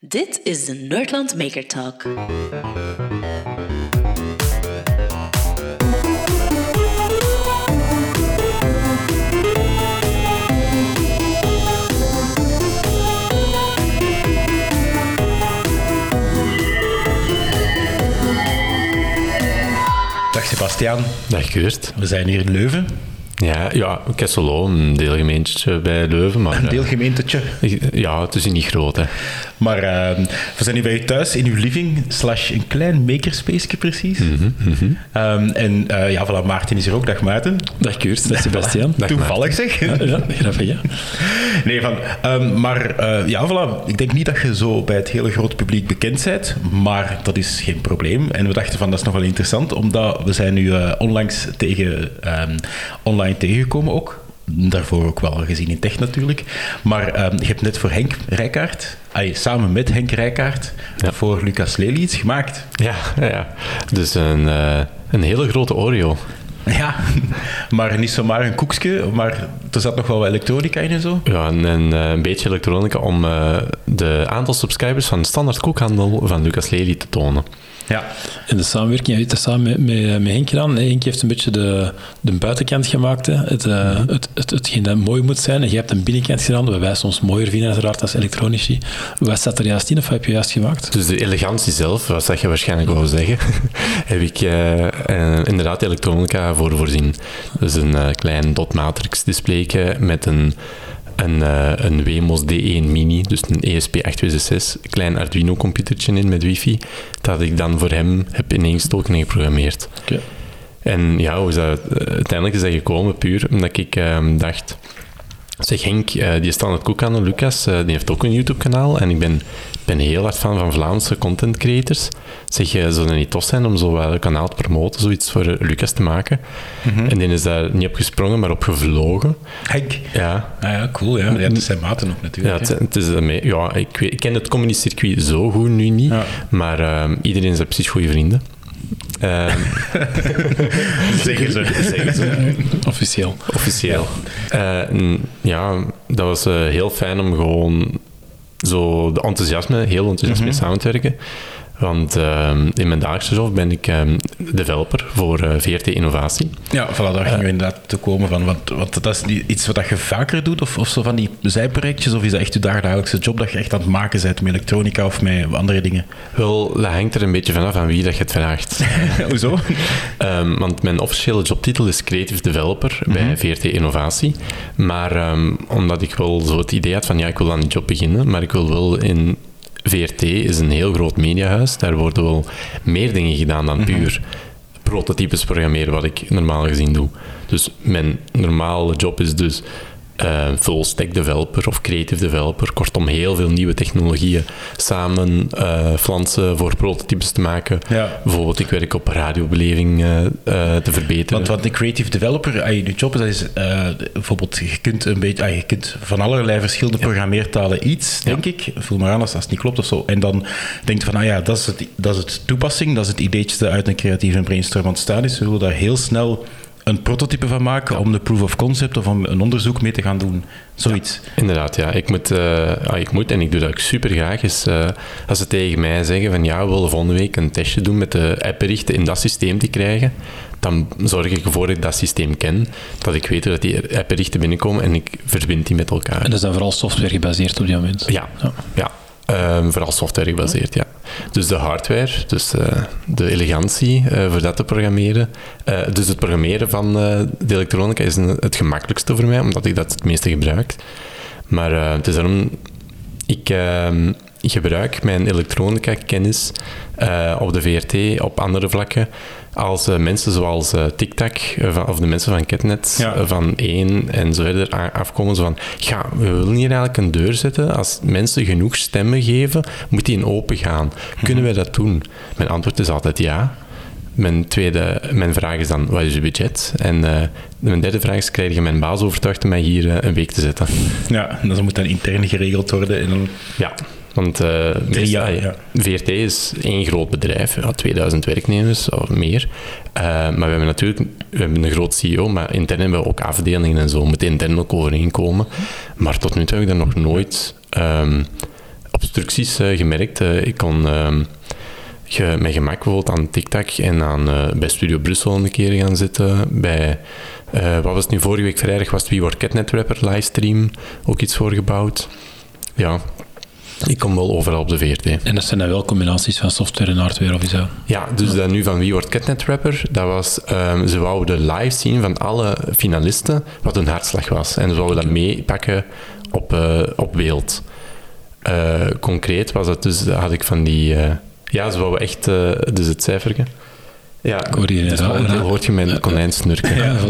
Dit is de Nerdland Maker Talk. Dag Sebastiaan, Dag Geurt. we zijn hier in Leuven. Ja, ja Kesselo, een deelgemeentje bij Leuven. Maar, Een eh, deelgemeentetje. ja, het is niet groot. Hè. Maar eh, we zijn hier bij u thuis in uw living, slash een klein makerspace precies. Mhm, Ehm, en eh, ja, voilà, Maarten is hier ook. Dag Maarten. Dag Kurt, dag Sebastian. Dag, Toevallig zeg. Ja. Nee, van, ehm, maar eh, ja, voilà. Ik denk niet dat je zo bij het hele grote publiek bekend bent, maar dat is geen probleem. En we dachten van, dat is nog wel interessant, omdat we zijn nu onlangs tegen, ehm, online tegengekomen ook. Daarvoor ook wel gezien in tech natuurlijk. Maar ehm, je hebt net voor Henk Rijkaard, ay, samen met Henk Rijkaard, Ja. voor Lucas Lely iets gemaakt. Ja, ja. Dus een, eh, een hele grote Oreo. Ja, maar niet zomaar een koekje, maar er zat nog wel wat elektronica in en zo. Ja, en, en, eh, een beetje elektronica om eh, de aantal subscribers van de standaard koekhandel van Lucas Lely te tonen. Ja, En de samenwerking je samen met, met, met Henk gedaan. Henk heeft een beetje de, de buitenkant gemaakt, hè. Het, eh, het, het, hetgeen dat mooi moet zijn. En jij hebt een binnenkant gedaan, wat wij soms mooier vinden uiteraard als elektronici. Wat staat er juist in, of wat heb je juist gemaakt? Dus de elegantie zelf, wat dat je waarschijnlijk wou zeggen, heb ik eh, eh, inderdaad elektronica voor voorzien. Dus een klein dot matrix display met een, een, eh, een Wemos D1 Mini, dus een E ESP8266, een klein Arduino computertje in met wifi, dat ik dan voor hem heb ineengestoken en geprogrammeerd. En ja, hoe is dat, uiteindelijk is dat gekomen puur omdat ik ehm, dacht... Zeg Henk, eh, die standaard koekhandel, Lucas, eh, die heeft ook een YouTube-kanaal. En ik ben, ben heel hard fan van Vlaamse content creators. Zeg, eh, zou het niet tof zijn om zo wel een kanaal te promoten, zoiets voor eh, Lucas te maken? En die is daar niet op gesprongen, maar op gevlogen. Henk. Ja, Ah ja, cool. Ja. ja, dat zijn maten ook ja, natuurlijk. het, hè. het is, ja ik, weet- ik ken het comedy-circuit zo goed nu niet, Ja. maar ehm, iedereen is daar precies goede vrienden. Ehm, Zeggen ze. zeggen ze. Officieel. Officieel. Ja, ja dat was eh, heel fijn om gewoon zo de enthousiasme, heel enthousiast mee samen te werken. Want ehm, in mijn dagelijkse job ben ik ehm, developer voor eh, VRT Innovatie. Ja, voilà, daar gingen we inderdaad te komen van. Want, want dat is iets wat je vaker doet, of, of zo van die zijprojectjes, of is dat echt je dagelijkse job dat je echt aan het maken bent met elektronica of met andere dingen? Wel, dat hangt er een beetje vanaf aan wie dat je het vraagt. Hoezo? Ehm, want mijn officiële jobtitel is Creative Developer bij VRT Innovatie. Maar omdat ik wel zo het idee had van ja, ik wil aan die job beginnen, maar ik wil wel in VRT is een heel groot mediahuis. Daar worden wel meer dingen gedaan dan puur prototypes programmeren, wat ik normaal gezien doe. Dus mijn normale job is dus eh, full stack developer of creative developer. Kortom, heel veel nieuwe technologieën samen eh flansen voor prototypes te maken. Ja. Bijvoorbeeld, ik werk op radiobeleving eh, te verbeteren. Want wat een creative developer, ah, je job is, dat is bijvoorbeeld, je kunt, een beetje, ah, je kunt van allerlei verschillende programmeertalen iets, denk ik. Voel maar aan als het niet klopt of zo. En dan denk je van, ah ja, dat is het, dat is het toepassing, dat is het ideetje dat uit een creatieve brainstorm ontstaan is. We willen daar heel snel een prototype van maken om de proof of concept of om een onderzoek mee te gaan doen. Zoiets. Inderdaad, ja. Ik moet, eh, ah, ik moet en ik doe dat ook super graag, is eh, als ze tegen mij zeggen van ja, we willen volgende week een testje doen met de appberichten in dat systeem te krijgen, dan zorg ik ervoor dat ik dat systeem ken, dat ik weet dat die appberichten binnenkomen en ik verbind die met elkaar. En dat is dan vooral software gebaseerd op dit moment. Ja, ja. Ehm, vooral software gebaseerd, ja. Dus de hardware, dus eh, de elegantie eh, voor dat te programmeren. Eh, dus het programmeren van de elektronica is het gemakkelijkste voor mij, omdat ik dat het meeste gebruik. Maar het is daarom... Ik ehm, gebruik mijn elektronica-kennis op de VRT op andere vlakken als eh, mensen zoals eh TikTok eh, van- of de mensen van Ketnet Ja. van één en zo verder afkomen. Zo van, ja, we willen hier eigenlijk een deur zetten. Als mensen genoeg stemmen geven, moet die in open gaan. Kunnen wij dat doen? Mijn antwoord is altijd ja. Mijn tweede, mijn vraag is dan, wat is je budget? En mijn derde vraag is, krijg je mijn baas overtuigd om mij hier een week te zetten? Ja, en dat moet dan intern geregeld worden. En dan, Ja, want eh, meest- jaar, ja. VRT is één groot bedrijf, ja, 2000 werknemers of meer. Eh, maar we hebben natuurlijk we hebben een groot CEO, maar intern hebben we ook afdelingen en zo, moeten intern ook overeenkomen. Maar tot nu toe heb ik daar nog nooit ehm, obstructies eh, gemerkt. Eh, ik kon ehm, ge, met gemak bijvoorbeeld aan TikTok en aan, eh, bij Studio Brussel een keer gaan zitten. Bij, eh, wat was het nu, vorige week vrijdag was het Wie wordt Catnet Rapper livestream, ook iets voorgebouwd. Ja, ik kom wel overal op de VRT. En dat zijn dan wel combinaties van software en hardware of dat? Ja, dus dat nu van Wie wordt Catnet Rapper, dat was, ehm, ze wouden live zien van alle finalisten wat hun hartslag was. En ze wouden dat meepakken op, eh, op beeld. Eh, concreet was het dus, had ik van die... eh, ja, ze wouden echt... dus het cijfertje. Ja, Ik hoor hier dus hoort je mijn konijn snurken. Ja, voilà.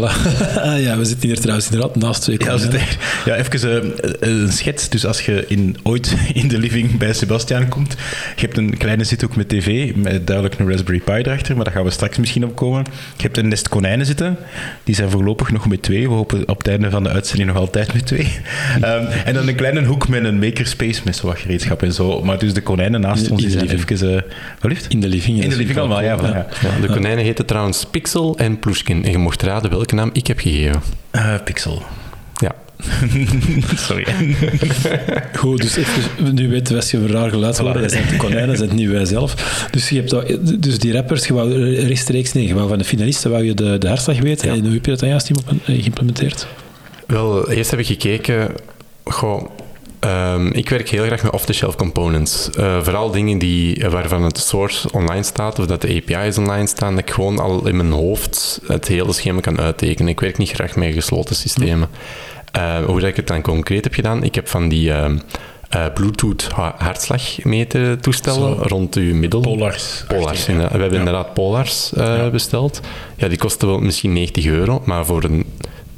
ja, we zitten hier trouwens inderdaad naast twee Ja, konijnen. echt- ja, even eh, een schets. Dus als je in, ooit in de living bij Sebastian komt, je hebt een kleine zithoek met tv, met duidelijk een Raspberry Pi erachter, maar daar gaan we straks misschien op komen. Je hebt een nest konijnen zitten, die zijn voorlopig nog met twee. We hopen op het einde van de uitzending nog altijd met twee. Ehm, en dan een kleine hoek met een makerspace met zo wat gereedschap en zo. Maar dus de konijnen naast In- ons, in die de zijn living. even... eh, wat liefst? In de living. In de living allemaal, ja. voilà, ja. Ja, de konijnen heten trouwens Pixel en Ploeskin. En je mocht raden welke naam ik heb gegeven. Eh, Pixel. Ja. Sorry. Goed, dus even, nu weten we als je een raar geluid hoort, dat zijn de konijnen, dat zijn niet wij zelf. Dus, je hebt dat, dus die rappers, je wou rechtstreeks, nee, je wou van de finalisten wou je de, de hartslag weten. Ja. En hoe heb je dat dan juist imp- geïmplementeerd? Wel, eerst heb ik gekeken... Goh, ehm, ik werk heel graag met off-the-shelf components. Eh, vooral dingen die, waarvan het source online staat of dat de API's online staan, dat ik gewoon al in mijn hoofd het hele schema kan uittekenen. Ik werk niet graag met gesloten systemen. Eh, hoe dat ik het dan concreet heb gedaan, ik heb van die ehm, eh, Bluetooth ha- hartslagmeter toestellen Zo. rond uw middel. Polars. Polars. Ja. We hebben Ja. inderdaad Polars eh, Ja. besteld. Ja, die kosten wel misschien 90 euro, maar voor een,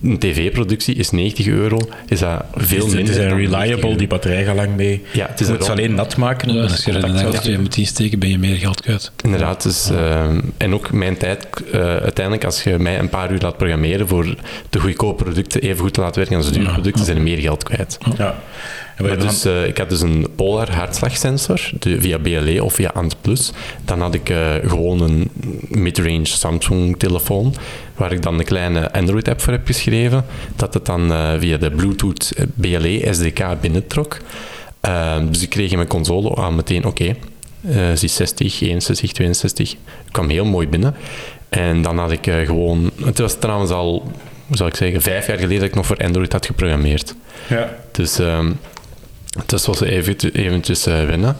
een tv-productie is 90 euro is dat veel minder. Het is een dan 90 reliable, die batterij gaat lang mee. Ja, het is je moet ze alleen nat maken. Ja, als je er een twee moet insteken, ben je meer geld kwijt. Inderdaad, dus, ehm, en ook mijn tijd, eh, uiteindelijk als je mij een paar uur laat programmeren voor de goedkope producten even goed te laten werken als de dure producten, ja. zijn er meer geld kwijt. Ja. Maar dus, eh, ik had dus een Polar hartslagsensor de, via BLE of via ANT+. Dan had ik eh, gewoon een mid-range Samsung telefoon, waar ik dan een kleine Android-app voor heb geschreven, dat het dan eh, via de Bluetooth BLE SDK binnentrok. Eh, dus ik kreeg in mijn console al meteen, oké, zie 60, 61, 62. Ik kwam heel mooi binnen. En dan had ik gewoon... Het was trouwens al, hoe zou ik zeggen, vijf jaar geleden dat ik nog voor Android had geprogrammeerd. ja. Dus ehm dat was even, eventjes eh, wennen.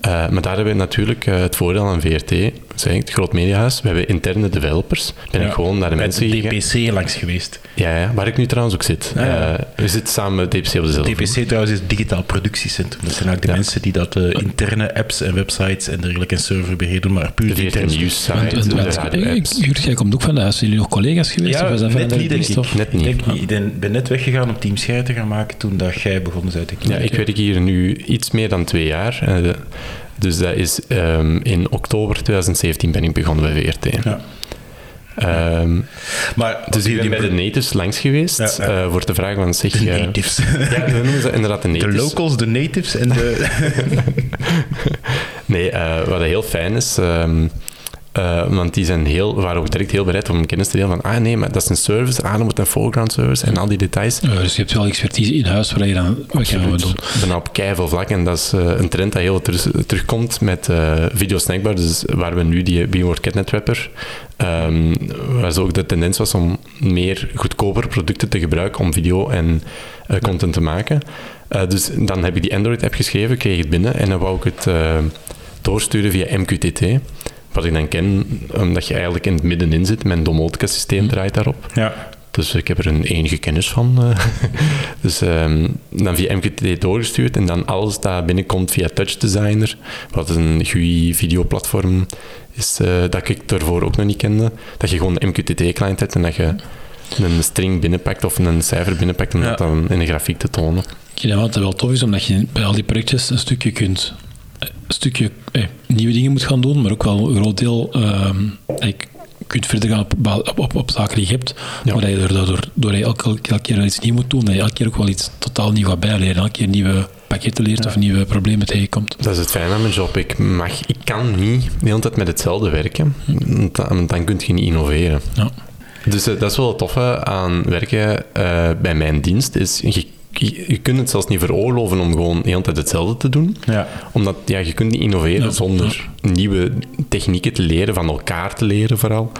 Eh, maar daar hebben we natuurlijk eh, het voordeel aan VRT, zeg ik, het groot mediahuis. We hebben interne developers. Ben Ja. ik gewoon naar de Bij mensen gegaan. DPC langs geweest. Ja, ja, waar ik nu trouwens ook zit. Ah, ja. Eh, we zitten samen met DPC op dezelfde vloer. DPC trouwens is het Digitaal Productiecentrum. Dat zijn eigenlijk de Ja. mensen die dat eh, interne apps en websites en dergelijke en server beheren, maar puur De intern. De radio-apps. Jurt, jij komt ook van huis. Zijn jullie nog collega's geweest? Ja, of dat net niet, denk ik. Net niet. Ik denk. Ik ben- ben net weggegaan om Team Scherren te gaan maken toen dat jij begon uit te Ja, ik werk hier nu iets meer dan twee jaar. Eh, de- dus dat is ehm, in oktober 2017 ben ik begonnen bij VRT. Ja. Ehm, Maar dus ik ben bij de natives langs geweest Ja, ja. eh, voor te vragen van zeg... de eh, natives. ja, we noemen ze inderdaad de De natives. locals, de natives en de... Nee, eh, wat heel fijn is, ehm, eh, want die zijn heel, waren ook direct heel bereid om kennis te delen van, ah nee, maar dat is een service, ah, dan moet een foreground service en al die details. Ja, dus je hebt wel expertise in huis waar je dan wat gaan we doen. Ben op keiveel vlakken en dat is eh, een trend dat heel terug, terugkomt met eh video snackbar, dus waar we nu die Beanword Catnet Wrapper, ehm waar zo ook de tendens was om meer goedkoper producten te gebruiken om video en content te maken. Dus dan heb ik die Android-app geschreven, kreeg het binnen en dan wou ik het doorsturen via MQTT. Wat ik dan ken, omdat je eigenlijk in het middenin zit. Mijn domotica-systeem draait daarop. Ja. Dus ik heb er een enige kennis van. eh. dus ehm, dan via MQTT doorgestuurd en dan alles dat binnenkomt via Touch Designer, wat een GUI-videoplatform is, eh, dat ik daarvoor ook nog niet kende. Dat je gewoon een MQTT-client hebt en dat je een string binnenpakt of een cijfer binnenpakt om Ja. dat dan in een grafiek te tonen. Ik denk dat het wel tof is, omdat je bij al die projectjes een stukje kunt... Een stukje eh, nieuwe dingen moet gaan doen, maar ook wel een groot deel... ehm, je kunt verder gaan op, op, op, op zaken die je hebt, Ja. maar dat je er daardoor, door je elke, elke keer iets nieuws moet doen, dat je elke keer ook wel iets totaal nieuw gaat bijleren. Elke keer nieuwe pakketten leert of nieuwe problemen tegenkomt. Dat is het fijne aan mijn job. Ik, mag, ik kan niet de hele tijd met hetzelfde werken. Want Dan, dan kun je niet innoveren. Ja. Dus eh, dat is wel het toffe aan werken eh, bij mijn dienst. Is je, je, je kunt het zelfs niet veroorloven om gewoon de hele tijd hetzelfde te doen. Ja. Omdat ja, je kunt niet innoveren Ja, zonder nieuwe technieken te leren, van elkaar te leren vooral.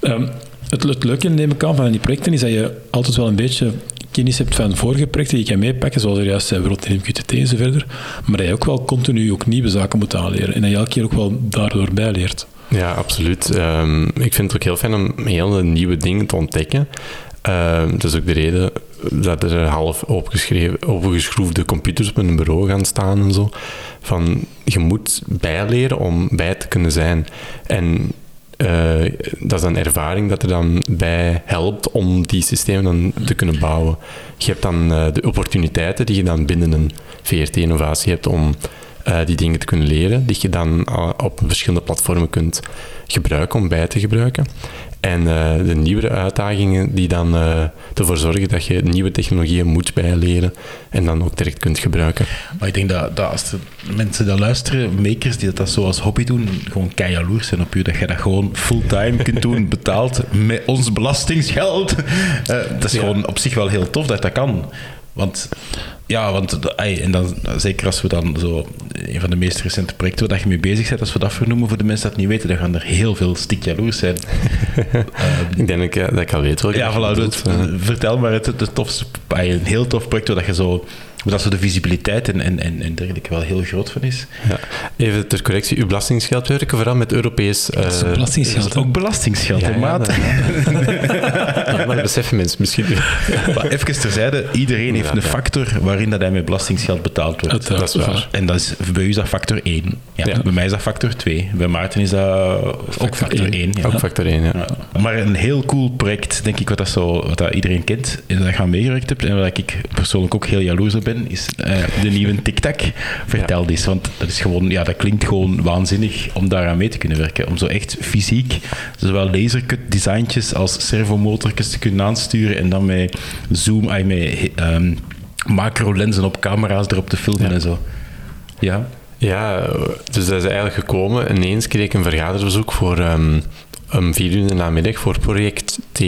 Ehm, het, het leuke, neem ik aan, van die projecten is dat je altijd wel een beetje kennis hebt van vorige projecten die je kan meepakken, zoals er juist zei, bijvoorbeeld in MQTT en zo verder. Maar dat je ook wel continu ook nieuwe zaken moet aanleren. En dat je elke keer ook wel daardoor bijleert. Ja, absoluut. Ehm, ik vind het ook heel fijn om hele nieuwe dingen te ontdekken. Ehm, dat is ook de reden dat er half opgeschreven, opgeschroefde computers op een bureau gaan staan en zo. Van, je moet bijleren om bij te kunnen zijn. En eh, dat is een ervaring dat er dan bij helpt om die systemen dan te kunnen bouwen. Je hebt dan eh, de opportuniteiten die je dan binnen een VRT-innovatie hebt om eh, die dingen te kunnen leren, die je dan op verschillende platformen kunt gebruiken om bij te gebruiken. En eh, de nieuwere uitdagingen die dan eh, ervoor zorgen dat je nieuwe technologieën moet bijleren en dan ook direct kunt gebruiken. Maar ik denk dat, dat als de mensen dat luisteren, makers die dat zo als hobby doen, gewoon keihaloers zijn op je. Dat je dat gewoon fulltime kunt doen, betaald met ons belastingsgeld. Eh, dat is Ja. gewoon op zich wel heel tof dat dat kan. Want ja, want ey, en dan, zeker als we dan zo een van de meest recente projecten waar dat je mee bezig bent, als we dat vernoemen voor de mensen dat niet weten, dan gaan er heel veel stik jaloers zijn. Ik denk dat ik, al weet welke Ja, voilà, bedoelt, het- eh. vertel maar het, het tofste, ey, een heel tof project waar dat je zo, dat zo de visibiliteit en, en, en, en dergelijke wel heel groot van is. Ja. Even ter correctie, uw belastingsgeld werken vooral met Europees... eh, Dat is belastingsgeld. Dat is ook belastingsgeld, ja, ja, maat? dat- Ja, maar dat beseffen mensen misschien niet. Maar even terzijde, iedereen heeft Ja, een factor waarin dat hij met belastingsgeld betaald wordt. Uiteraard, dat is waar. En dat is, bij u is dat factor 1. Ja, Ja. Bij mij is dat factor 2. Bij Maarten is dat ook factor 1. Ja. Ook factor 1, ja. Ja. Maar een heel cool project, denk ik, wat, dat zo, wat dat iedereen kent, en dat je aan meegewerkt hebt, en waar ik persoonlijk ook heel jaloers op ben, is eh, de nieuwe TikTok. Vertel eens, want dat is gewoon, ja, dat klinkt gewoon waanzinnig om daaraan mee te kunnen werken. Om zo echt fysiek, zowel lasercut designtjes als servomotortjes te kunnen aansturen en dan met zoom, ay, met ehm, macro-lenzen op camera's erop te filmen Ja. en zo. Ja. Ja, dus dat is eigenlijk gekomen. Ineens kreeg ik een vergaderverzoek voor ehm om vier uur in de namiddag voor project T.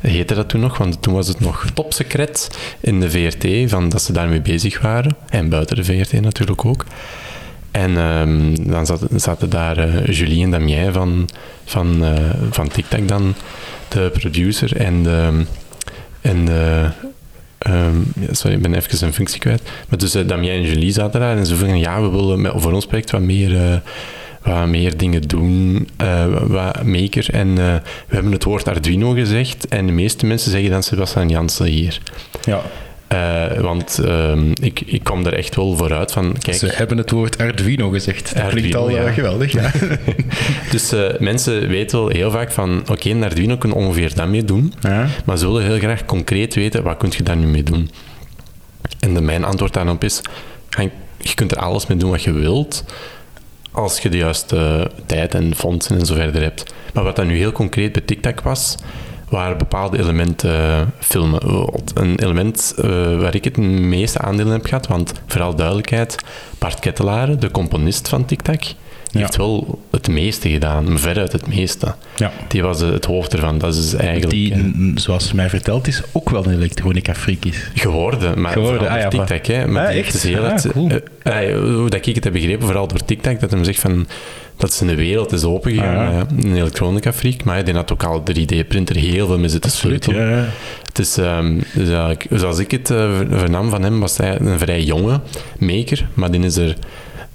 Heette dat toen nog, want toen was het nog topsecret in de VRT, van dat ze daarmee bezig waren. En buiten de VRT natuurlijk ook. En ehm, dan zaten, daar eh, Julie en Damien van, van, eh, van TikTok dan, de producer en de... En de Ehm, sorry, ik ben even een functie kwijt. Maar dus uh, Damien en Julie zaten daar en ze vroegen, ja, we willen met, voor ons project wat meer, wat meer dingen doen, uh, wat maker. En uh, we hebben het woord Arduino gezegd en de meeste mensen zeggen dan Sebastian Jansen hier. Ja. Uh, want um, ik, ik kwam er echt wel vooruit van, kijk... Ze hebben het woord Arduino gezegd. Dat Arduino, klinkt al ja. geweldig, ja. dus mensen weten wel heel vaak van, oké, okay, een Arduino kunnen ongeveer dat mee doen, ja. maar ze willen heel graag concreet weten, wat kun je daar nu mee doen? En de, mijn antwoord daarop is, je kunt er alles mee doen wat je wilt, als je de juiste tijd en fondsen en zo verder hebt. Maar wat dat nu heel concreet bij TikTok was, waren bepaalde elementen uh, filmen. Een element uh, waar ik het meeste aandeel in heb gehad, want vooral duidelijkheid, Bart Kettelare, de componist van TikTok, die ja. heeft wel het meeste gedaan, veruit het meeste. Ja. Die was het hoofd ervan. Dat is eigenlijk... Die, en, zoals mij verteld is, ook wel een elektronica-freak is. Geworden, maar Geworden, vooral ah, ja, door TikTok. Hè. Maar ah, die echt? is heel ah, het, cool. uh, hoe dat ik het heb begrepen, vooral door TikTok, dat hij zegt van dat zijn de wereld is opengegaan. Ah, ja. Een elektronica-freak, maar die had ook al 3D-printer heel veel mee zitten sleutelen. Ja, ja. Het is, um, dus zoals ik het uh, vernam van hem, was hij een vrij jonge maker, maar die is er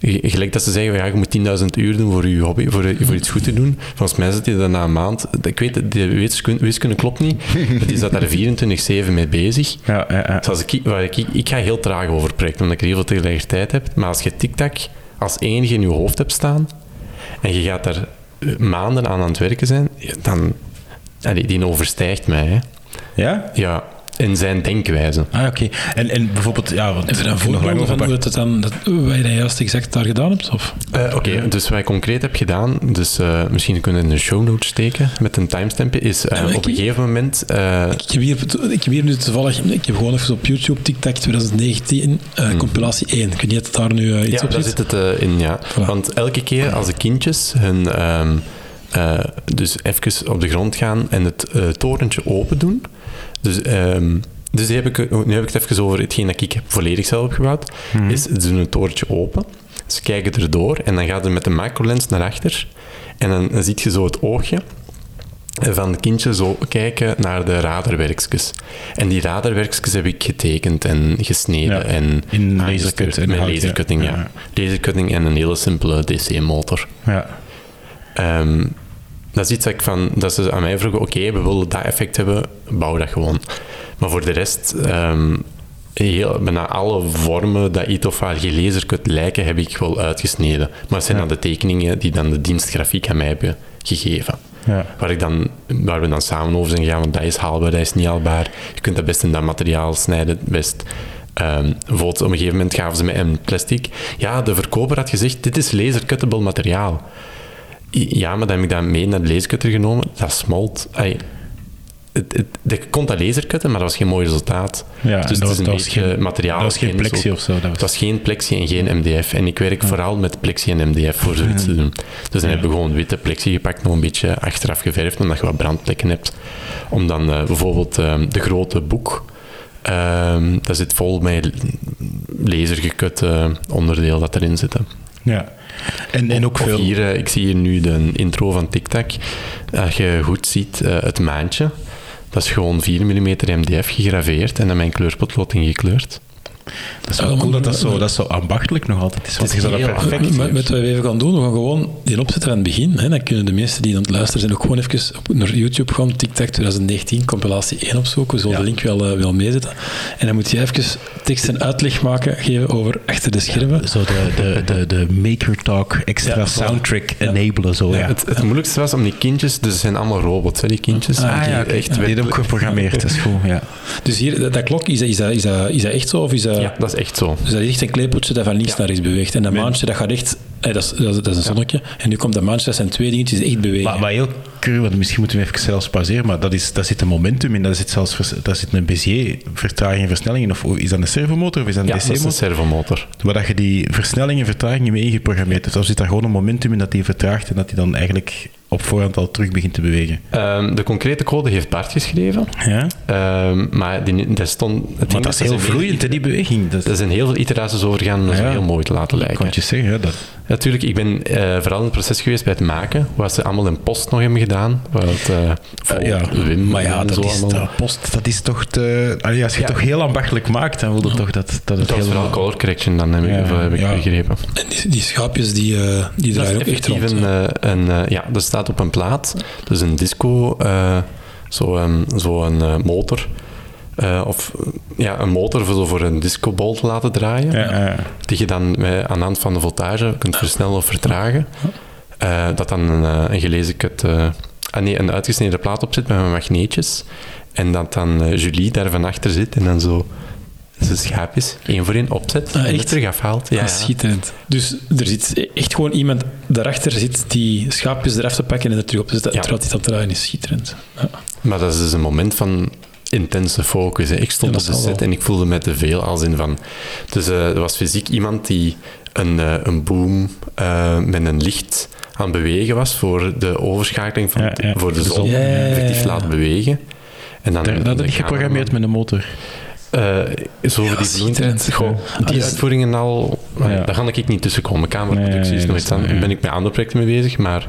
gelijk dat ze zeggen, ja, je moet 10.000 uur doen voor je hobby, voor, voor iets goed te doen. Volgens mij zit hij daar na een maand, ik weet, de wiskunde, wiskunde klopt niet, maar die zat daar 24-7 mee bezig. Ja, ja, ja. Zoals ik, ik, ik ga heel traag over projecten, omdat ik er heel veel tegelijkertijd heb, maar als je TikTok als enige in je hoofd hebt staan, en je gaat daar maanden aan aan het werken zijn, dan, die, die overstijgt mij. Hè. Ja? Ja, in zijn denkwijze. Ah, oké. Okay. En, en bijvoorbeeld, ja, want Even een voorbeeld van hoe het dan, dat, wat je dan juist exact daar gedaan hebt? Of? Uh, Oké, okay, dus wat ik concreet heb gedaan, dus uh, misschien kunnen we in de show notes steken met een timestampje, is uh, ja, op een gegeven moment... uh, Ik heb, hier, ik heb hier nu toevallig, ik heb gewoon even op YouTube TikTok 2019, hmm. compilatie 1. Ik weet niet of het daar nu iets ja, op daar zit. zit het in, ja. Voilà. Want elke keer als de kindjes hun... Um, dus even op de grond gaan en het torentje open doen, dus um, Dus heb ik, nu heb ik het even over hetgeen dat ik heb volledig zelf heb gebouwd. Is, ze doen een toortje open, ze kijken erdoor en dan gaat er met de macrolens naar achter. En dan, dan zie je zo het oogje van het kindje zo kijken naar de radarwerkjes. En die radarwerkjes heb ik getekend en gesneden. Ja, en in lasercut en Met lasercutting, ja. Ja. Lasercutting en een hele simpele DC-motor. Ja. Ehm, dat is iets dat, ik van, dat ze aan mij vroegen, oké, we willen dat effect hebben, bouw dat gewoon. Maar voor de rest, ehm, heel, bijna alle vormen dat iets of waar je lasercut lijken, heb ik wel uitgesneden. Maar het zijn dan de tekeningen die dan de dienst grafiek aan mij hebben gegeven. Ja. Waar, ik dan, waar we dan samen over zijn gegaan, want dat is haalbaar, dat is niet haalbaar. Je kunt dat best in dat materiaal snijden, best... Ehm, bijvoorbeeld op een gegeven moment gaven ze mij een plastic. Ja, de verkoper had gezegd, dit is lasercuttable materiaal. Ja, maar dan heb ik dat mee naar de lasercutter genomen. Dat smolt. Ai, het, het, je kon dat lasercutten, maar dat was geen mooi resultaat. Ja, dus dat het is was- een dat was beetje geen- materiaal. dat was geen plexi ook. of zo, dat was- Het was geen plexi en geen MDF. En ik werk vooral met plexi en MDF voor zoiets te doen. Dus dan hebben we gewoon witte plexi gepakt, nog een beetje achteraf geverfd, omdat je wat brandplekken hebt. Om dan eh, bijvoorbeeld eh, de grote boek, ehm, dat zit vol met lasergekut eh, onderdeel dat erin zit. Ja. En, en ook Of veel... hier, eh, ik zie hier nu de intro van TikTok. Als je goed ziet, eh, het maandje, dat is gewoon 4 mm MDF gegraveerd en dan mijn kleurpotlood ingekleurd. Dat is wel cool dat dat zo, dat zo ambachtelijk nog altijd is. Want is je zou dat perfect... Met, met wat we even gaan doen, we gaan gewoon die opzetten aan het begin. Hè, dan kunnen de mensen die aan het luisteren zijn ook gewoon even op, naar YouTube gaan, TikTok 2019, compilatie 1 opzoeken. We zullen de link wel, eh, wel meezetten. En dan moet je even tekst en uitleg maken, geven over achter de schermen. Zo de, de, de, de Maker Talk extra Ja, soundtrack enablen. Zo, ja. Het, het moeilijkste was om die kindjes, dus het zijn allemaal robots, hè, die kindjes. Ah, die ja, echt Ja, die werkelijk- geprogrammeerd, dat is goed. Ja. Dus hier, dat, dat klok, is dat, is, dat, is, dat, is dat echt zo? Of is dat, Ja, dat is echt zo. Dus dat is echt een kleepeltje dat van links naar rechts beweegt. En dat maandje, dat gaat echt... eh, dat, is, dat, is, dat is een zonnetje. En nu komt dat maandje, dat zijn twee dingetjes die echt bewegen. Maar, maar heel cru, want misschien moeten we even zelfs pauzeren, maar dat is, daar zit een momentum in, daar zit zelfs daar zit een Bézier vertraging en versnelling in. Of is dat een servomotor of is dat een Ja, dat is een DC-motor? servomotor. Waar dat je die versnelling en vertraging mee ingeprogrammeerd hebt. Of zit daar gewoon een momentum in dat die vertraagt en dat die dan eigenlijk op voorhand al terug begint te bewegen? Ehm, de concrete code heeft Bart geschreven, Ja? Ehm, maar die, stond... het Want dat is heel er vloeiend, die beweging. Dat, Er zijn heel veel iteraties over gegaan om dat Ja. heel mooi te laten lijken. kan je zeggen. Hè, dat, Natuurlijk, ik ben eh, vooral in het proces geweest bij het maken, wat ze allemaal in post nog hebben gedaan. Wat eh ja, Wim maar ja, dat zo is, allemaal. dat, post, dat is toch te... Allee, als je Ja. het toch heel ambachtelijk maakt, dan wil je toch dat, dat het Dat was vooral color correction dan, heb ik, heb ik ja. begrepen. En die, die schaapjes, die, eh, die draaien ook echt effectief rond. een, eh, een, ja, dat staat op een plaat. Dus een disco, eh zo een, zo een eh, motor. Eh, of ja, een motor voor, zo voor een discobol te laten draaien. Ja, ja. Die je dan met, aan de hand van de voltage kunt versnellen of vertragen. Dat dan een, een gelezen kut, eh, ah nee, een uitgesneden plaat op zit met magneetjes. En dat dan Julie daar van achter zit en dan zo zijn schaapjes één voor één opzet Ah, en het terug afhaalt. Ja, schitterend. Dus er zit echt gewoon iemand daarachter zit die schaapjes eraf te pakken en er terug op te zetten, Ja. terwijl hij dat draaien is. Schitterend. Ja. Maar dat is dus een moment van intense focus. Hè. Ik stond Ja, op de set wel. en ik voelde me te veel als in van... Dus eh, er was fysiek iemand die een, eh, een boom eh, met een licht aan het bewegen was voor de overschakeling van Ja, ja, voor de zon, effectief laten bewegen. En dan Dat, heb ik geprogrammeerd met een motor. Eh, zo die. Goh, Ja. die uitvoeringen al... Ja. Daar ga ik niet tussen komen. Cameraproductie Nee, is aan. ja. ben ik met andere projecten mee bezig, maar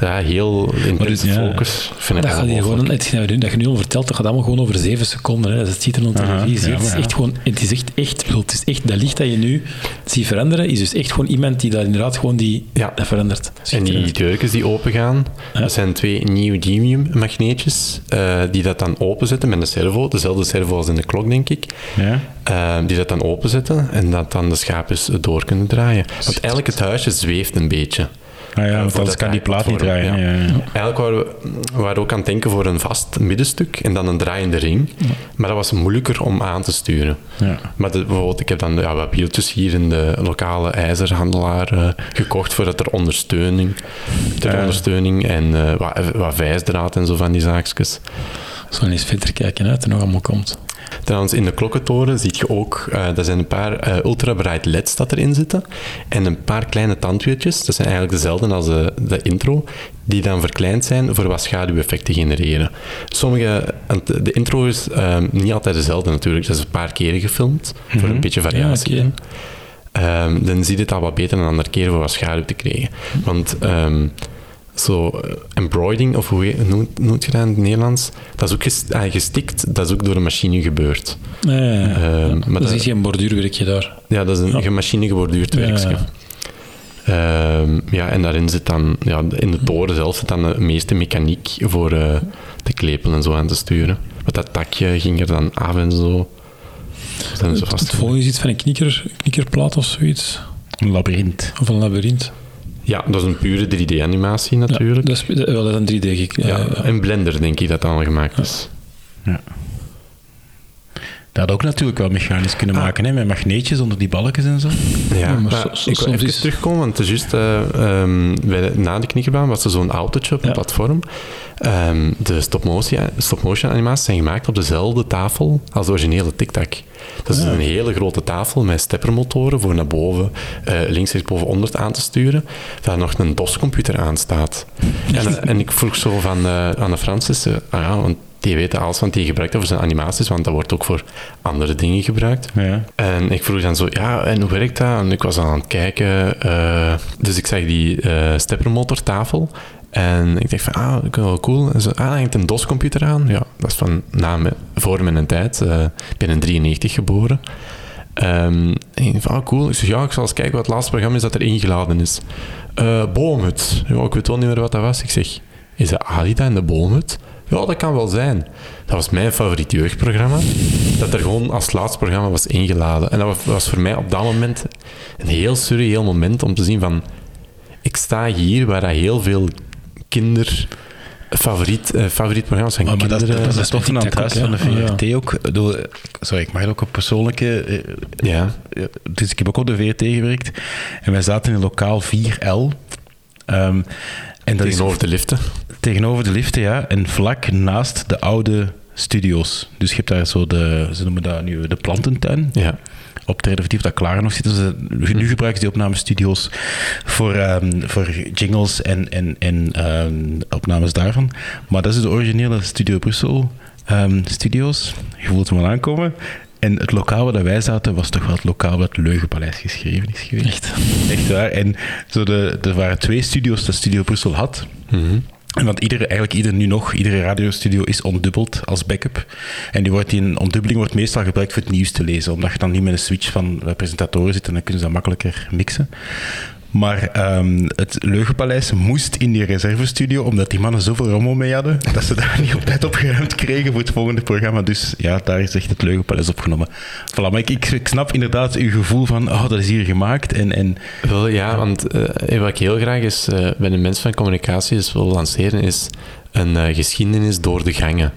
ja, heel intense ja. focus vind ik Dat, gaat hier ongelooflijk. gewoon, hetgeen dat je nu- dat je nu al vertelt, dat gaat allemaal gewoon over zeven seconden. Hè. Dat ziet er op Aha, televisie. ja, het, is ja. echt gewoon, het is echt, echt, ik bedoel, het is echt dat licht dat je nu ziet veranderen, is dus echt gewoon iemand die dat inderdaad gewoon die, Ja. dat verandert. En die deurtjes die opengaan, Ja. dat zijn twee neodymium magneetjes eh, die dat dan openzetten met een servo, dezelfde servo als in de klok, denk ik. Ja? eh, die dat dan openzetten en dat dan de schaapjes door kunnen draaien. Want eigenlijk het huisje zweeft een beetje. Ah ja, want voor anders dat kan die plaat niet draaien. ja. Ja. Eigenlijk waren we, ook aan het denken voor een vast middenstuk en dan een draaiende ring. Maar dat was moeilijker om aan te sturen. Ja. Maar de, bijvoorbeeld, ik heb dan ja, wat wieltjes hier in de lokale ijzerhandelaar eh, gekocht voor dat er ondersteuning, ter Ja. ondersteuning en eh, wat, wat vijsdraad en zo van die zaakjes. Zo eens verder kijken uit en nog allemaal komt. Trouwens, in de klokkentoren zie je ook, uh, er zijn een paar uh, ultra-bright LED's dat erin zitten en een paar kleine tandwieltjes, dat zijn eigenlijk dezelfde als de, de intro, die dan verkleind zijn voor wat schaduweffect te genereren. Sommige, de intro is um, niet altijd dezelfde natuurlijk, dat is een paar keren gefilmd, mm -hmm. voor een beetje variatie. Ja, okay. um, dan zie je het al wat beter een andere keer voor wat schaduw te krijgen. Want um, zo uh, embroidering, of hoe noemt, noemt je dat in het Nederlands? Dat is ook ah, gestikt, dat is ook door een machine gebeurd. Ja, ja, ja. Um, maar dat is geen borduurwerkje daar. Ja, dat is een ja. machine geborduurd werkje. Um, ja, en daarin zit dan, ja, in de toren zelf zit dan de meeste mechaniek voor uh, te klepelen en zo aan te sturen. Met dat takje ging er dan af en zo. Het, zo het volgende is iets van een knikker, knikkerplaat of zoiets. Een labyrint. Of een labyrint. Ja, dat is een pure 3D-animatie natuurlijk. Ja, dat is wel een 3D. Ja, ja, een Blender denk ik dat dat al gemaakt is. Ja. Dat had ook natuurlijk wel mechanisch kunnen ah. maken, hè, met magneetjes onder die balkjes en zo. Ja, ja maar, maar so, ik wil even is... terugkomen, want het is juist uh, um, bij de, na de knikkerbaan was er zo'n autootje op een ja. platform. Um, de stop-motion stop animaties zijn gemaakt op dezelfde tafel als de originele TikTok. Dat is ja. een hele grote tafel met steppermotoren voor naar boven, uh, links, rechts, boven, onder aan te sturen, waar nog een DOS-computer aan staat. En, en, ik vroeg zo van, uh, aan de Francis, uh, ah ja, want die weten alles, want die gebruikt dat voor zijn animaties, want dat wordt ook voor andere dingen gebruikt. Ja. En ik vroeg dan zo, ja, en hoe werkt dat? En ik was aan het kijken, uh, dus ik zag die uh, steppermotortafel en ik dacht van, ah, dat is wel cool. En zo, ah, hangt een DOS-computer aan. Ja, dat is van na me, voor mijn tijd. Uh, ik ben in 93 geboren. Um, en ik van, ah, cool. Ik zeg, ja, ik zal eens kijken wat het laatste programma is dat er ingeladen is. Uh, Boomhut. Ja, ik weet wel niet meer wat dat was. Ik zeg, is dat Alida in de Boomhut? Ja, dat kan wel zijn. Dat was mijn favoriet jeugdprogramma. Dat er gewoon als laatste programma was ingeladen. En dat was voor mij op dat moment een heel surreëel moment om te zien van... Ik sta hier waar heel veel kinder... Favoriet, uh, favoriet programma's zijn oh, maar kinderen. Dat, dat, dat is toch een thuis van de VRT ja. ook. Sorry, ik mag ook op persoonlijke... Uh, ja. Dus ik heb ook op de VRT gewerkt. En wij zaten in lokaal 4L. Um, en dat tegenover is, de liften? Tegenover de liften, ja. En vlak naast de oude studio's. Dus je hebt daar zo de, ze noemen dat nu de plantentuin. Ja. Op Terre dat klaar nog zitten. Ze, nu gebruiken ze die opnamestudio's voor, um, voor jingles en, en, en um, opnames daarvan. Maar dat is de originele Studio Brussel um, studio's. Je voelt hem al aankomen. En het lokaal waar wij zaten was toch wel het lokaal waar het Leugenpaleis geschreven is geweest. Echt? Echt waar. En zo de, er waren twee studio's dat Studio Brussel had. Mm -hmm. Want iedere, eigenlijk ieder nu nog, iedere radiostudio is ondubbeld als backup. En die, wordt, die ondubbeling wordt meestal gebruikt voor het nieuws te lezen, omdat je dan niet met een switch van presentatoren zit en dan kunnen ze dat makkelijker mixen. Maar um, het Leugenpaleis moest in die reservestudio, omdat die mannen zoveel rommel mee hadden, dat ze daar niet op tijd opgeruimd kregen voor het volgende programma. Dus ja, daar is echt het Leugenpaleis opgenomen. Voilà, maar ik, ik, snap inderdaad uw gevoel van, oh, dat is hier gemaakt. En, en, Wel, ja, want uh, wat ik heel graag is, uh, bij de van communicatie is wil lanceren, is een uh, geschiedenis door de gangen.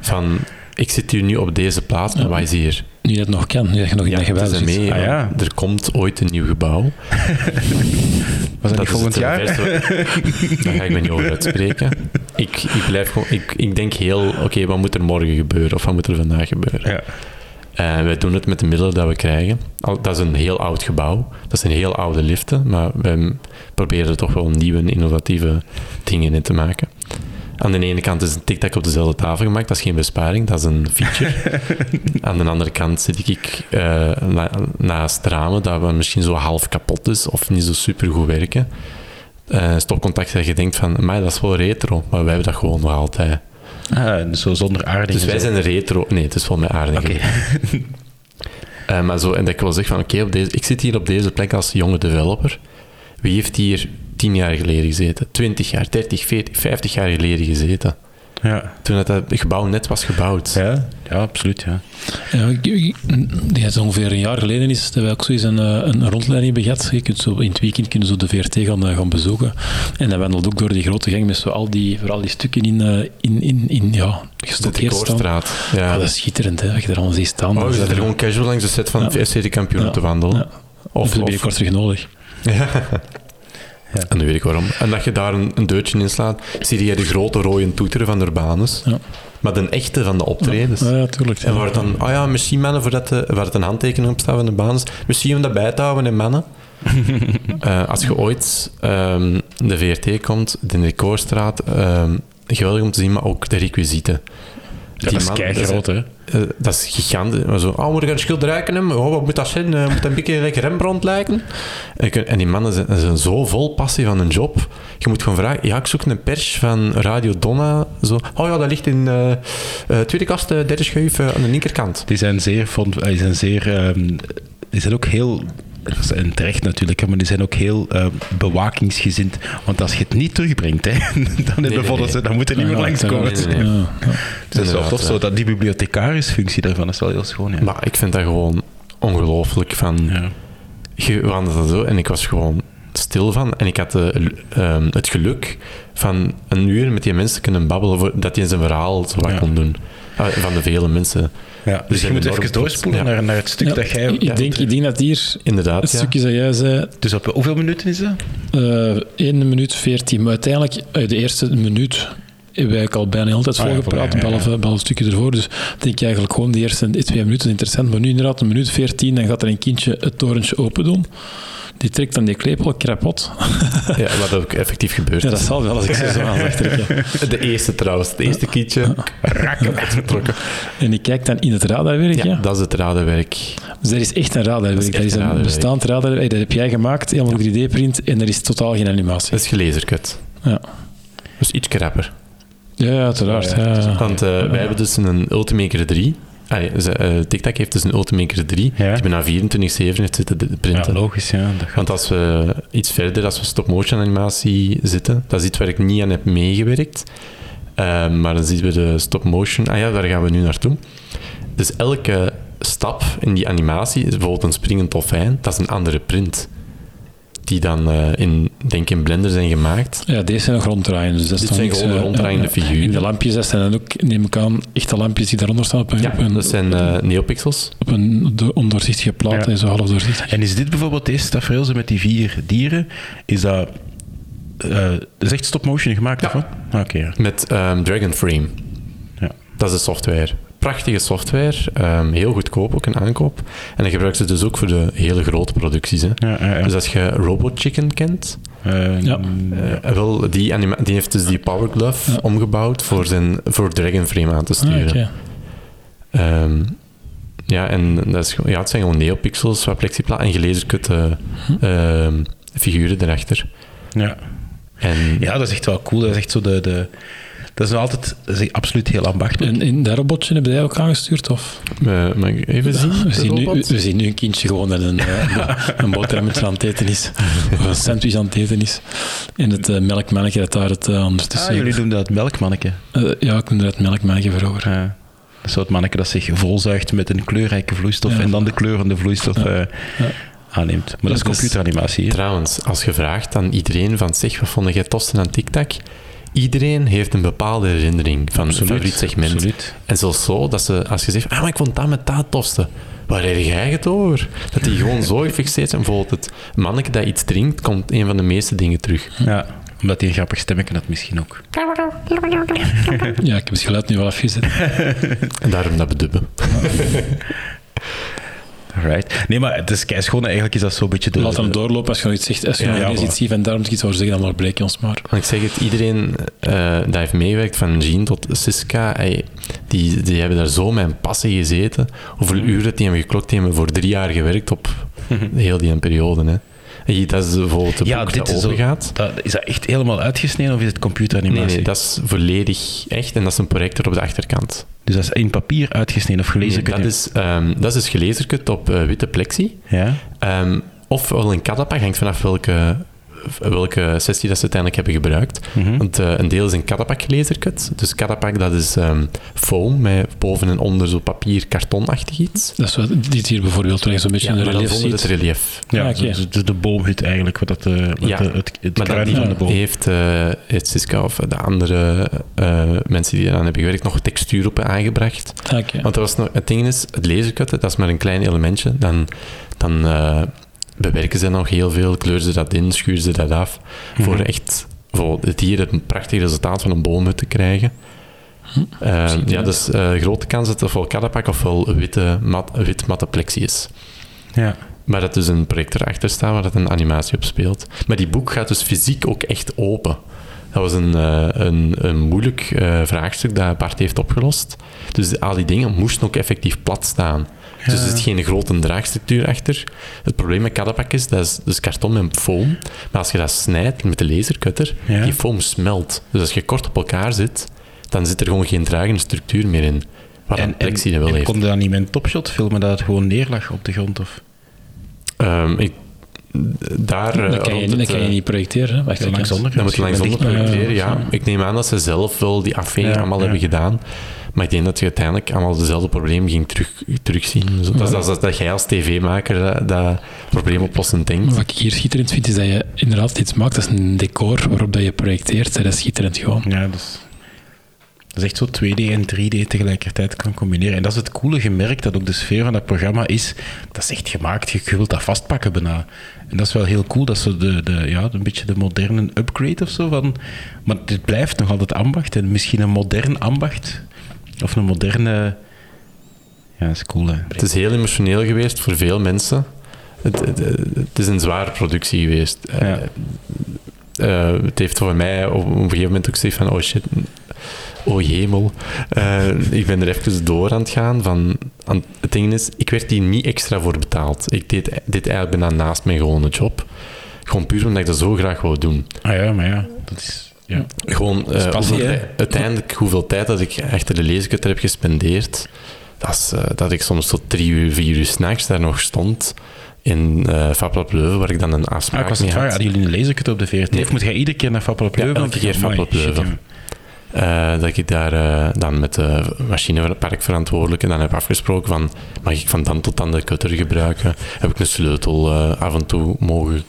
Van, ik zit hier nu op deze plaats, maar ja. wat is hier? Nu dat nog kan, nu dat je nog in ja, gebouw zit. Mee, ah, ja. Er komt ooit een nieuw gebouw. Was dat, dat volgend jaar? Daar ga ik me niet over uitspreken. Ik, ik, blijf gewoon, ik, ik denk heel, oké, okay, wat moet er morgen gebeuren? Of wat moet er vandaag gebeuren? Ja. Uh, wij doen het met de middelen dat we krijgen. Dat is een heel oud gebouw. Dat zijn heel oude liften. Maar we proberen er toch wel nieuwe, innovatieve dingen in te maken. Aan de ene kant is een TikTok op dezelfde tafel gemaakt, dat is geen besparing, dat is een feature. Aan de andere kant zit ik uh, na, naast ramen dat misschien zo half kapot is of niet zo super goed werken. Uh, stopcontact dat je denkt van, maar dat is wel retro, maar wij hebben dat gewoon nog altijd. Ah, zo zonder aarding. Dus wij zijn retro. Nee, het is vol met aarding. Okay. uh, maar zo, en dat ik wil zeggen van, oké, okay, ik zit hier op deze plek als jonge developer. Wie heeft hier tien jaar geleden gezeten, 20 jaar, 30, 40, 50 jaar geleden gezeten. Ja. Toen dat, dat gebouw net was gebouwd. Ja, ja absoluut. Ja. Ja, die is ongeveer een jaar geleden is dat we ook zo eens een, een rondleiding hebben gehad. Je kunt zo, in het weekend kunnen zo de VRT gaan, gaan bezoeken. En dat wandelt ook door die grote gang met zo al die, vooral die stukken in, in, in, in ja, gestockeerd staan. Ja. Oh, dat is schitterend, hè, als je er allemaal ziet staan. Oh, je zit er gewoon casual langs de set van ja. de FC de kampioen ja. te wandelen. Ja. Of, of, of binnenkort terug nodig. Ja. En nu weet ik waarom. En dat je daar een, een deurtje in slaat, zie je de grote rode toeteren van de Urbanus. Ja. Maar de echte van de optredens. Ja, ja, tuurlijk. En waar het dan, oh ja, misschien mannen, voordat de, waar het een handtekening op staat van de basis, misschien om dat bij te houden in mannen. Eh, als je ooit ehm, de VRT komt, de Recordstraat, ehm geweldig om te zien, maar ook de requisieten. Ja, dat is kei groot, hè? eh, dat is gigantisch. Maar zo, oh, moet ik een schilderij hebben? Oh, wat moet dat zijn? Eh, moet dat een beetje lekker Rembrandt lijken? En, die mannen zijn, zijn zo vol passie van hun job. Je moet gewoon vragen, ja, ik zoek een pers van Radio Donna. Zo, oh ja, dat ligt in eh, tweede kast, derde schuif aan de linkerkant. Die zijn zeer, vond, die zijn zeer, ehm, die zijn ook heel, en terecht natuurlijk, maar die zijn ook heel ehm, bewakingsgezind. Want als je het niet terugbrengt, hè, dan, nee, nee, nee. ze, dan moet er niet meer langskomen. Ja, ja. Dat is wel tof, ja. zo, dat die bibliothecarisfunctie daarvan is wel heel schoon. Ja. Maar ik vind dat gewoon ongelooflijk van... ja. Je wandelde zo en ik was gewoon stil van. En ik had de, ehm, het geluk van een uur met die mensen kunnen babbelen, voor, dat hij zijn verhaal zo wat Ja. kon doen. Ah, van de vele mensen. Ja, dus je moet even doorspoelen Ja. naar, naar het stuk Ja, dat jij... ik, ik denk, ik denk dat hier Inderdaad, het ja. stukje dat jij zei, Dus op hoeveel minuten is dat? eh 1 minuut 14, maar uiteindelijk eh, de eerste minuut hebben wij ook al bijna heel de tijd Ah, ja, volgepraat, ja, behalve, behalve een stukje ervoor. Dus denk ik eigenlijk gewoon de eerste twee minuten interessant, maar nu inderdaad een minuut 14, dan gaat er een kindje het torentje open doen. Die trekt dan die klepel krapot. Ja, wat ook effectief gebeurt. Ja, dat zal wel als ik ze zo aan zag trekken. De eerste trouwens, het eerste kietje, uitgetrokken. En ik kijk dan in het radarwerk. Ja, Ja. dat is het radenwerk. Dus dat is echt een radarwerk. Dat Dat is een radarwerk. bestaand radarwerk. Dat heb jij gemaakt, helemaal 3D-print, en er is totaal geen animatie. Dat is gelezerkut. Ja, Dus iets krapper. ja, uiteraard. Ja, ja. Ja, ja. Want eh, wij hebben dus een Ultimaker 3. Allee, ze, eh, TikTok heeft dus een Ultimaker 3. Ja. Die bijna 24-7 heeft zitten de- Ja, printen. logisch, ja. Dat. Want als we iets verder, als we stop-motion animatie zitten, dat is iets waar ik niet aan heb meegewerkt. Eh, maar dan zien we de stop-motion. Ah ja, daar gaan we nu naartoe. Dus elke stap in die animatie, bijvoorbeeld een springend dolfijn, dat is een andere print. Die dan eh, in, denk ik in Blender zijn gemaakt. Ja, deze zijn nog ronddraaien. Dus dat Dit zijn gewoon eh, ronddraaiende figuren. En de lampjes, dat zijn dan ook, neem ik aan, echte lampjes die daaronder staan op een, Ja, op een, dat zijn eh, neopixels. op een do- ondoorzichtige plaat, Ja. en zo half doorzichtig. En is dit bijvoorbeeld deze tafereel met die vier dieren? Is dat... eh, dat is echt stop-motion gemaakt, Ja. of? Ah, Oké, ja. Met ehm Dragon Frame. Ja. Dat is de software. Prachtige software, ehm, heel goedkoop ook een aankoop. En dan gebruiken ze dus ook voor de hele grote producties. Hè. Ja, ja, ja. Dus als je Robot Chicken kent, Ja. wel, die, anima- die heeft dus die Power Glove Ja. omgebouwd voor, zijn, voor Dragon Frame aan te Ah, sturen. Ehm, ja, en dat is, ja, het zijn gewoon neopixels, wat plexipla en gelezerkutte ehm, figuren erachter. ja. En ja, dat is echt wel cool. Dat is echt zo de... de dat is altijd dat is absoluut heel ambachtelijk. En in dat robotje hebben jij ook aangestuurd? Of? eh, mag ik even zien? We zien, nu, robot? we zien nu een kindje gewoon dat een, eh, een boterhammetje aan het eten is. Of een sandwich aan het eten is. En het eh, melkmannetje dat daar het uh, ondertussen... Ah, jullie doen dat melkmanneke. Eh, ja, ik noemde dat melkmannetje vroeger. Ja. Dat het manneke dat zich volzuigt met een kleurrijke vloeistof Ja. en dan de kleurende vloeistof eh, aanneemt. Maar dat is Ja, dus- computeranimatie. Trouwens, als je vraagt aan iedereen van zeg, wat vond jij tosten aan TikTok? Iedereen heeft een bepaalde herinnering van een favoriet segment. absoluut. En zelfs zo, dat ze, als je zegt, ah, maar ik vond dat met dat tofste. Waar heb jij het over? Dat die gewoon zo gefixeerd zijn. Bijvoorbeeld het manneke dat iets drinkt, komt een van de meeste dingen terug. Ja, omdat hij een grappig stemmetje had misschien ook. Ja, ik heb het geluid nu wel afgezet. En daarom dat bedubben. Right. Nee, maar het is keischoon. Eigenlijk is dat zo'n beetje de... Laat hem doorlopen als je nog iets zegt. Als je Ja, nog iets ziet en daarom iets over zeggen, dan breek je ons maar. Want ik zeg het, iedereen eh dat heeft meegewerkt, van Jean tot Siska, die, die hebben daar zo met een passie gezeten. Hoeveel Mhm. uren die hebben geklokt, die hebben voor drie jaar gewerkt op heel die periode. Hè. En dat is bijvoorbeeld het ja, boek dit dat opengaat. dat, is dat echt helemaal uitgesneden of is het Nee, computeranimatie? nee, dat is volledig echt en dat is een projector op de achterkant. Dus dat is in papier uitgesneden of gelezen? Nee, dat, is, ehm, dat is dus gelezerkut op eh, witte plexi. Ja? Ehm, ofwel een katapa, hangt vanaf welke, welke sessie dat ze uiteindelijk hebben gebruikt. Mhm. Want eh, een deel is een catapak lasercut. Dus catapak dat is ehm, foam met boven en onder zo papier kartonachtig iets. Dat is wat dit hier bijvoorbeeld, waar je zo'n beetje Ja, een relief ziet. het relief. Ja, Ah, oké. dus de, de boomhut eigenlijk, wat dat, eh, wat Ja, de- het, het Maar dat van de boom. heeft, eh heeft Siska of de andere eh, mensen die eraan hebben gewerkt nog textuur op aangebracht. Ah, oké. Want er was nog, het ding is, het lasercutten, dat is maar een klein elementje. Dan, dan eh, bewerken ze nog heel veel, kleuren ze dat in, schuren ze dat af, voor echt voor het hier het prachtige resultaat van een boomhut te krijgen. Eh, ja, dus eh, grote kans dat het ofwel kaddapak ofwel witte, mat, wit matte plexi is. Ja. Maar dat dus een project erachter staat waar dat een animatie op speelt. Maar die boek gaat dus fysiek ook echt open. Dat was een, eh, een, een moeilijk vraagstuk dat Bart heeft opgelost. Dus al die dingen moesten ook effectief plat staan. Dus er zit geen grote draagstructuur achter. Het probleem met kaddapak is, dat is dus karton met foam. Maar als je dat snijdt met de lasercutter, Ja. die foam smelt. Dus als je kort op elkaar zit, dan zit er gewoon geen dragende structuur meer in. Wat een plexi dat wel en heeft. kon je dan niet met een topshot filmen dat het gewoon neerlag op de grond? Of? Ehm, ik, daar, eh, Dat kan je, dat kan je eh, niet projecteren. hè. Wacht, Ja, ik langs. Dat moet langs onder projecteren, ja. Ik neem aan dat ze zelf wel die afweging Ja, allemaal ja. hebben gedaan. Maar ik denk dat je uiteindelijk allemaal dezelfde probleem ging terug, terugzien. Zo, dat, is- dat, is- dat jij als tv-maker dat, dat probleemoplossend denkt. Wat ik hier schitterend vind, is dat je inderdaad iets maakt. Dat is een decor waarop dat je projecteert. Dat is schitterend gewoon. Ja, dus... Dat is echt zo 2D en 3D tegelijkertijd kan combineren. En dat is het coole gemerkt, dat ook de sfeer van dat programma is, dat is echt gemaakt, je je wilt dat vastpakken bijna. En dat is wel heel cool, dat ze de, de, ja, een beetje de moderne upgrade of zo van... Maar dit blijft nog altijd ambacht, en misschien een modern ambacht, of een moderne... Ja, is cool, hè. Het is heel emotioneel geweest voor veel mensen. Het, het, het is een zware productie geweest. Ja. Eh, eh, het heeft voor mij op een gegeven moment ook gezegd van, oh shit, oh hemel. Eh, ik ben er even door aan het gaan. Van, aan, het ding is, ik werd hier niet extra voor betaald. Ik deed dit eigenlijk bijna naast mijn gewone job. Gewoon puur omdat ik dat zo graag wou doen. Ah ja, maar ja, dat is... Ja. Gewoon, eh, passie, hoeveel uiteindelijk hoeveel tijd dat ik achter de leeskutter heb gespendeerd, dat, is, eh, dat ik soms tot drie uur, vier uur s'nachts daar nog stond in eh Fablab Leuven, waar ik dan een Ah, afspraak ik was mee vragen, had. hadden jullie een lasercut op de VRT? Nee. Of moet jij iedere keer naar Ja, Leuven? elke keer shit, Leuven. Eh, dat ik daar eh, dan met de machineparkverantwoordelijke dan heb afgesproken van mag ik van dan tot dan de cutter gebruiken? Heb ik een sleutel eh, af en toe mogen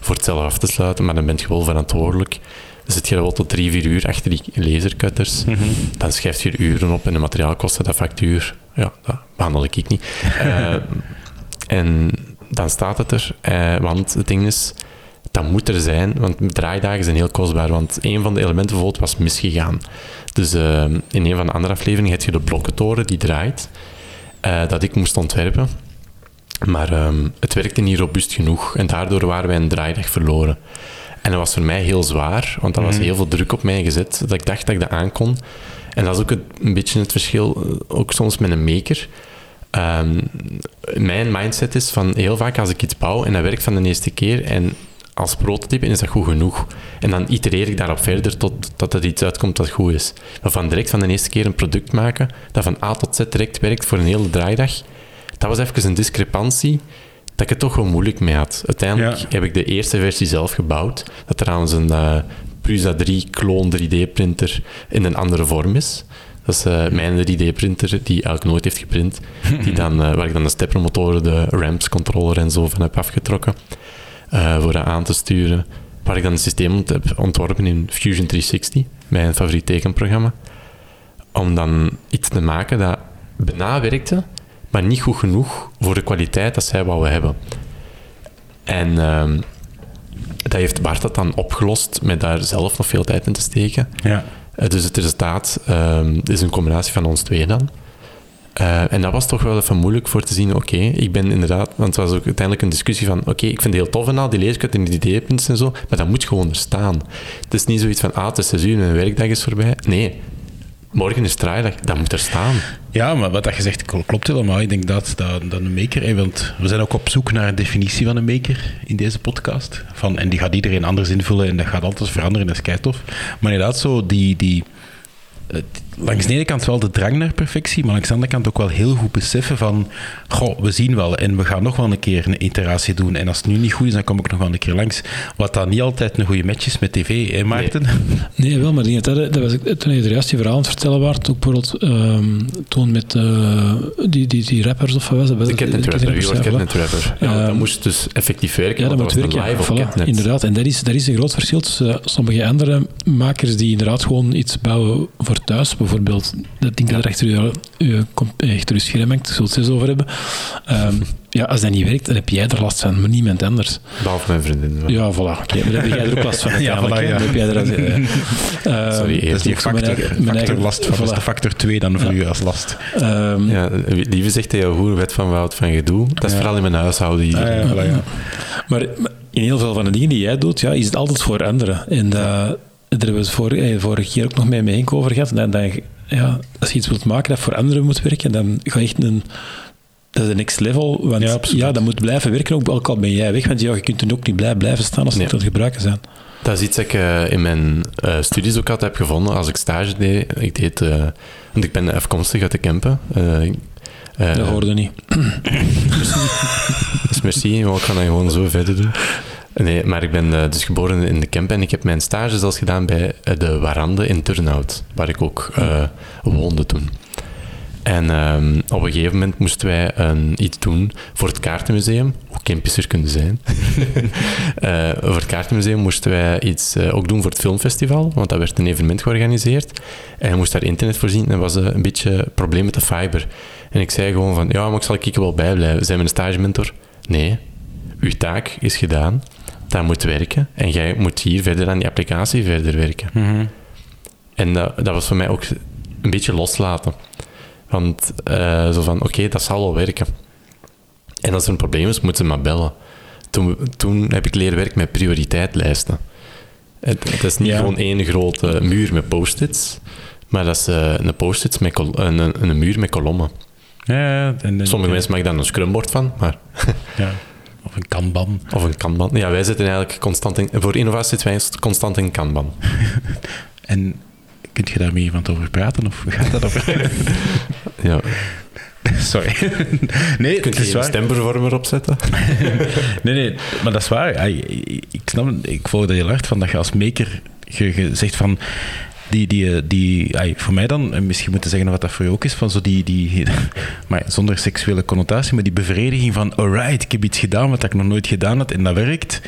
voor het zelf af te sluiten, maar dan ben je wel verantwoordelijk. Dan zit je wel tot drie, vier uur achter die lasercutters. Mhm. Dan schrijf je uren op en de materiaalkosten, dat factuur, ja, dat behandel ik niet. Eh, en dan staat het er, eh, want het ding is, dat moet er zijn, want draaidagen zijn heel kostbaar, want een van de elementen bijvoorbeeld was misgegaan. Dus eh, in een van de andere afleveringen heb je de blokkentoren die draait, dat ik moest ontwerpen. Maar ehm, het werkte niet robuust genoeg en daardoor waren wij een draaidag verloren. En dat was voor mij heel zwaar, want er was heel veel druk op mij gezet, dat ik dacht dat ik dat aankon. En dat is ook het- een beetje het verschil, eh, ook soms met een maker. Ehm, mijn mindset is van heel vaak als ik iets bouw en dat werkt van de eerste keer en als prototype is dat goed genoeg. En dan itereer ik daarop verder tot dat er iets uitkomt dat goed is. Maar van direct van de eerste keer een product maken dat van A tot Z direct werkt voor een hele draaidag, dat was even een discrepantie dat ik het toch wel moeilijk mee had. Uiteindelijk Ja. heb ik de eerste versie zelf gebouwd, dat trouwens een eh, Prusa 3 kloon 3D-printer in een andere vorm is. Dat is eh, mijn 3D-printer die eigenlijk nooit heeft geprint, die dan, eh, waar ik dan de steppermotoren, de ramps controller en zo van heb afgetrokken voor dat aan te sturen. Waar ik dan een systeem heb ontworpen in Fusion 360, mijn favoriet tekenprogramma. Om dan iets te maken dat bijna werkte, maar niet goed genoeg voor de kwaliteit dat zij wouden hebben. En ehm, dat heeft Bart dat dan opgelost met daar zelf nog veel tijd in te steken. Ja. Eh, dus het resultaat ehm, is een combinatie van ons twee dan. Eh, en dat was toch wel even moeilijk voor te zien, oké, ik ben inderdaad, want het was ook uiteindelijk een discussie van, oké, ik vind het heel tof en al, die leeskut en die ideepunten en zo, maar dat moet gewoon er staan. Het is niet zoiets van, ah, het is 6 uur en mijn werkdag is voorbij. Nee, morgen is draaidag, dat moet er staan. Ja, maar wat dat je zegt kl- klopt helemaal. Ik denk dat, dat, een maker, want we zijn ook op zoek naar een definitie van een maker in deze podcast. Van, en die gaat iedereen anders invullen en dat gaat altijd veranderen, dat is keitof. Maar inderdaad, zo die, die, eh, langs de ene kant wel de drang naar perfectie, maar langs de andere kant ook wel heel goed beseffen van, goh, we zien wel en we gaan nog wel een keer een iteratie doen. En als het nu niet goed is, dan kom ik nog wel een keer langs. Wat dan niet altijd een goede match is met tv, hè Maarten? Nee, wel, maar die- dat, dat was ik, toen je er juist die verhaal aan het vertellen waart, ook bijvoorbeeld ehm, toen met eh, die, die, die rappers of wat was het? Was De het? Catnet Rapper, ja, voilà. Catnet Rapper? Ja, dat Ehm, moest dus effectief werken, Ja, dat moet werken. live op Voilà, Catnet. inderdaad. En dat is, dat is een groot verschil tussen sommige andere makers die inderdaad gewoon iets bouwen voor thuis. Bijvoorbeeld, dat ding dat er achter je, je, comp- achter je scherm hangt, daar zullen het eens over hebben. Ehm, ja, als dat niet werkt, dan heb jij er last van, maar niemand anders. Behalve mijn vriendin. Ja, voilà. Oké, maar dan heb jij er ook last van Ja, voilà, hè. ja. Dan heb jij er, eh, eh, Sorry, Dat is eerst. die mijn factor, mijn factor eigen- last van. Is de factor 2 dan voor u als last. ehm, Ja, Lieve zegt jou goed, wet van Wout van gedoe. Dat is Ja. vooral in mijn huishouden hier. Ah, voilà, maar in heel veel van de dingen die jij doet, ja, is het altijd voor anderen. En dat, daar hebben we het vor, eh, vorige keer ook nog mee mee Henk over gehad. Ja, als je iets wilt maken dat voor anderen moet werken, dan ga je echt een... Dat is de next level, want Ja, dat moet blijven werken, ook, ook al ben jij weg, want ja, je kunt er ook niet blij blijven staan als Nee. het aan het gebruiken zijn. Dat is iets dat ik eh, in mijn eh, studies ook altijd heb gevonden als ik stage deed. Ik deed, want ik ben afkomstig uit de Kempen. Dat hoorde niet. Dus merci, maar ik ga dat gewoon zo verder doen. Nee, maar ik ben eh, dus geboren in de Kempen en ik heb mijn stage zelfs gedaan bij eh, de Warande in Turnhout, waar ik ook eh, woonde toen. En ehm, op een gegeven moment moesten wij iets doen voor het kaartenmuseum, hoe campus er kunnen zijn. Voor het kaartenmuseum moesten wij iets ook doen voor het filmfestival, want dat werd een evenement georganiseerd. En moest daar internet voorzien en was een beetje een probleem met de fiber. En ik zei gewoon van, ja, maar ik zal ik wel bijblijven. Zijn mijn stage mentor? Nee, uw taak is gedaan, dat moet werken en jij moet hier verder aan die applicatie verder werken. En dat, dat was voor mij ook een beetje loslaten. Want eh, zo van, oké, dat zal wel werken. En als er een probleem is, moeten ze maar bellen. Toen, toen heb ik leren werken met prioriteitlijsten. Het, het is niet Ja. gewoon één grote muur met post-its, maar dat is eh, een post-its met een, een, een muur met kolommen. Ja, en, en- Sommige mensen maken daar een scrumbord van, maar Ja. Of een kanban. Of een kanban. Ja, wij zitten eigenlijk constant in... Voor innovatie zitten wij constant in kanban. En kunt je daar met iemand over praten? Of gaat dat over? Ja. Sorry. nee, is je een waar. stemvervormer opzetten? Nee, nee, maar dat is waar. Ik snap ik volg dat heel hard van dat je als maker je, je zegt van. Die, die, die, ai, voor mij dan, en misschien moeten zeggen wat dat voor je ook is, van zo die, die maar zonder seksuele connotatie, maar die bevrediging van, alright, ik heb iets gedaan wat ik nog nooit gedaan had en dat werkt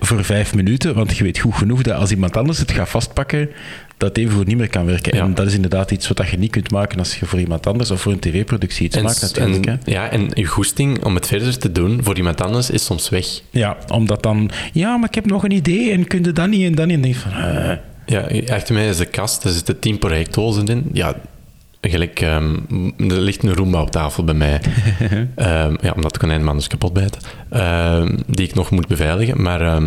voor vijf minuten, want je weet goed genoeg dat als iemand anders het gaat vastpakken, dat even goed niet meer kan werken. Ja. En dat is inderdaad iets wat je niet kunt maken als je voor iemand anders of voor een tv-productie iets maakt natuurlijk. en, ja, en je goesting om het verder te doen voor iemand anders is soms weg. Ja, omdat dan, ja, maar ik heb nog een idee en kun je dat niet en dat niet. En dan denk van, eh, Ja, achter mij is de kast, daar zitten tien projectdozen in. Ja, gelijk, ehm, er ligt een Roomba op tafel bij mij. Ehm, ja, omdat de konijn anders kapot bijten. Ehm, die ik nog moet beveiligen. Maar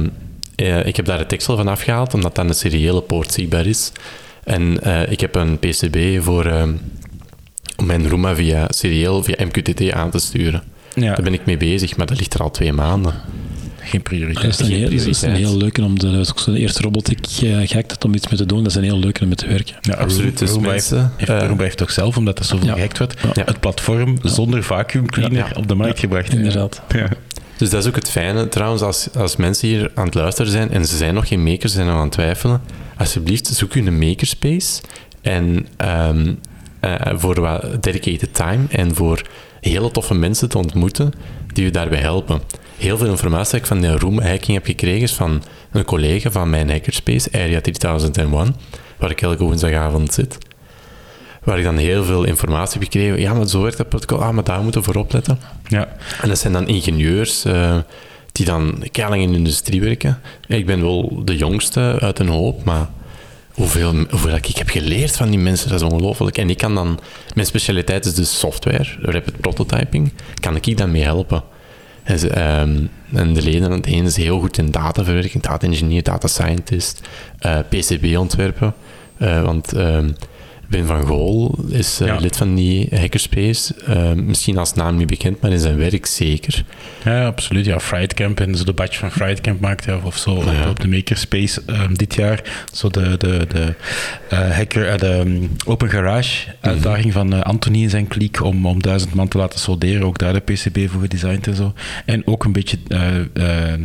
ik heb daar het tekstel van afgehaald, omdat dan de seriële poort zichtbaar is. En eh, ik heb een PCB voor om mijn Roomba via serieel, via MQTT aan te sturen. ja, Daar ben ik mee bezig, maar dat ligt er al twee maanden. Geen prioriteit. Dat is een, heel, dat is een heel leuke om de, dat is ook zo'n eerste robot die ik uh, gehackt had om iets mee te doen. Dat is een heel leuke om mee te werken. Ja, Absoluut, dus Roomba mensen, heeft, eh, Roomba heeft toch zelf, omdat er zoveel Ja. gehackt werd, Ja. het platform zonder vacuum cleaner Ja. op de markt gebracht. Inderdaad. Ja. Dus dat is ook het fijne trouwens, als, als mensen hier aan het luisteren zijn en ze zijn nog geen makers, zijn nog aan het twijfelen, alsjeblieft zoek u een makerspace en ehm, eh, voor wat dedicated time en voor hele toffe mensen te ontmoeten die u daarbij helpen. Heel veel informatie die ik van de Room hacking heb gekregen is van een collega van mijn hackerspace, Area 3001, waar ik elke woensdagavond zit. Waar ik dan heel veel informatie heb gekregen. Ja, maar zo werkt dat protocol. Ah, maar daar moeten we voor opletten. Ja. En dat zijn dan ingenieurs eh, die dan keilang in de industrie werken. Ik ben wel de jongste uit een hoop, maar hoeveel, hoeveel ik heb geleerd van die mensen, dat is ongelooflijk. En ik kan dan, mijn specialiteit is dus software, rapid prototyping, kan ik dan mee helpen. Ze, ehm, en de leden, de ene is heel goed in dataverwerking, data engineer, data scientist, eh, PCB ontwerpen. Eh, want ehm, Ben van Gool is eh, Ja. lid van die hackerspace. Eh, misschien als naam niet bekend, maar in zijn werk zeker. ja, absoluut. Ja, Friedcamp en zo de badge van Friedcamp maakte hij, of zo op- Ja. op de Makerspace ehm, dit jaar. Zo de, de, de eh, hacker, de um, Open Garage uitdaging van eh, Anthony en zijn kliek om, om duizend man te laten solderen. Ook daar de PCB voor gedesigned en zo. En ook een beetje eh, eh,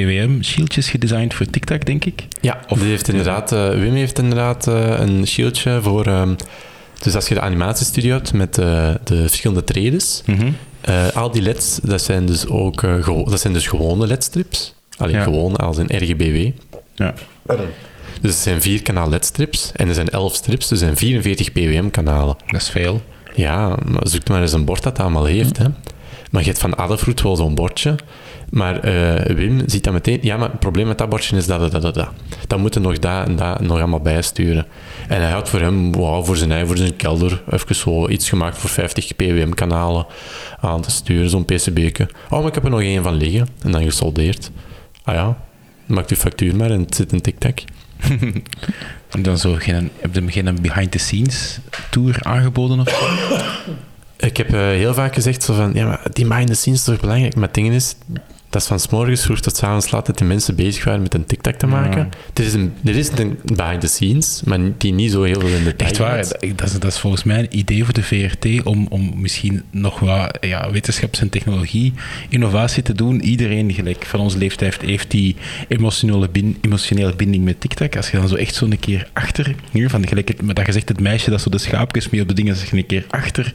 PWM-shieldjes gedesigned voor TikTok, denk ik. Ja, Of- die heeft inderdaad, eh, Wim heeft inderdaad eh, een shieldje voor. ehm, dus als je de animatiestudio hebt met eh, de verschillende trades, eh, al die LED's, dat zijn dus ook gewo- dat zijn dus gewone LED-strips. Alleen Ja. gewone als in RGBW. Ja. Dus het zijn vier kanaal LED-strips en er zijn 11 strips, dus er zijn 44 PWM-kanalen. Dat is veel. Ja, maar zoek maar eens een bord dat dat allemaal heeft. Hè. Maar je hebt van Adafruit wel zo'n bordje. Maar eh, Wim ziet dan meteen... Ja, maar het probleem met dat bordje is dat, dat, dat, dat. dat. Dan moeten nog dat en dat nog allemaal bijsturen. En hij had voor hem, wow, voor zijn eigen, voor zijn kelder, even zo iets gemaakt voor 50 PWM-kanalen aan te sturen, zo'n PCB'ke. Oh, maar ik heb er nog één van liggen. En dan gesoldeerd. Ah ja, maakt uw factuur maar en het zit in tic-tac. En dan zo geen, heb je hem geen behind-the-scenes tour aangeboden of zo? Ik heb eh, heel vaak gezegd zo van, ja, maar die behind the scenes is toch belangrijk? Maar het ding is, dat is van 's morgens vroeg tot 's avonds laat dat die mensen bezig waren met een TikTok te maken. Er, is een, er is een behind the scenes, maar die niet zo heel veel in de Echt waar, dat, is, dat is volgens mij een idee voor de VRT om, om misschien nog wat ja, wetenschaps- en technologie-innovatie te doen. Iedereen gelijk van onze leeftijd heeft, die emotionele, bin- emotionele binding met TikTok. Als je dan zo echt zo'n keer achter, hier, van gelijk het, met dat gezegd het meisje dat zo de schaapjes mee op de dingen, als je een keer achter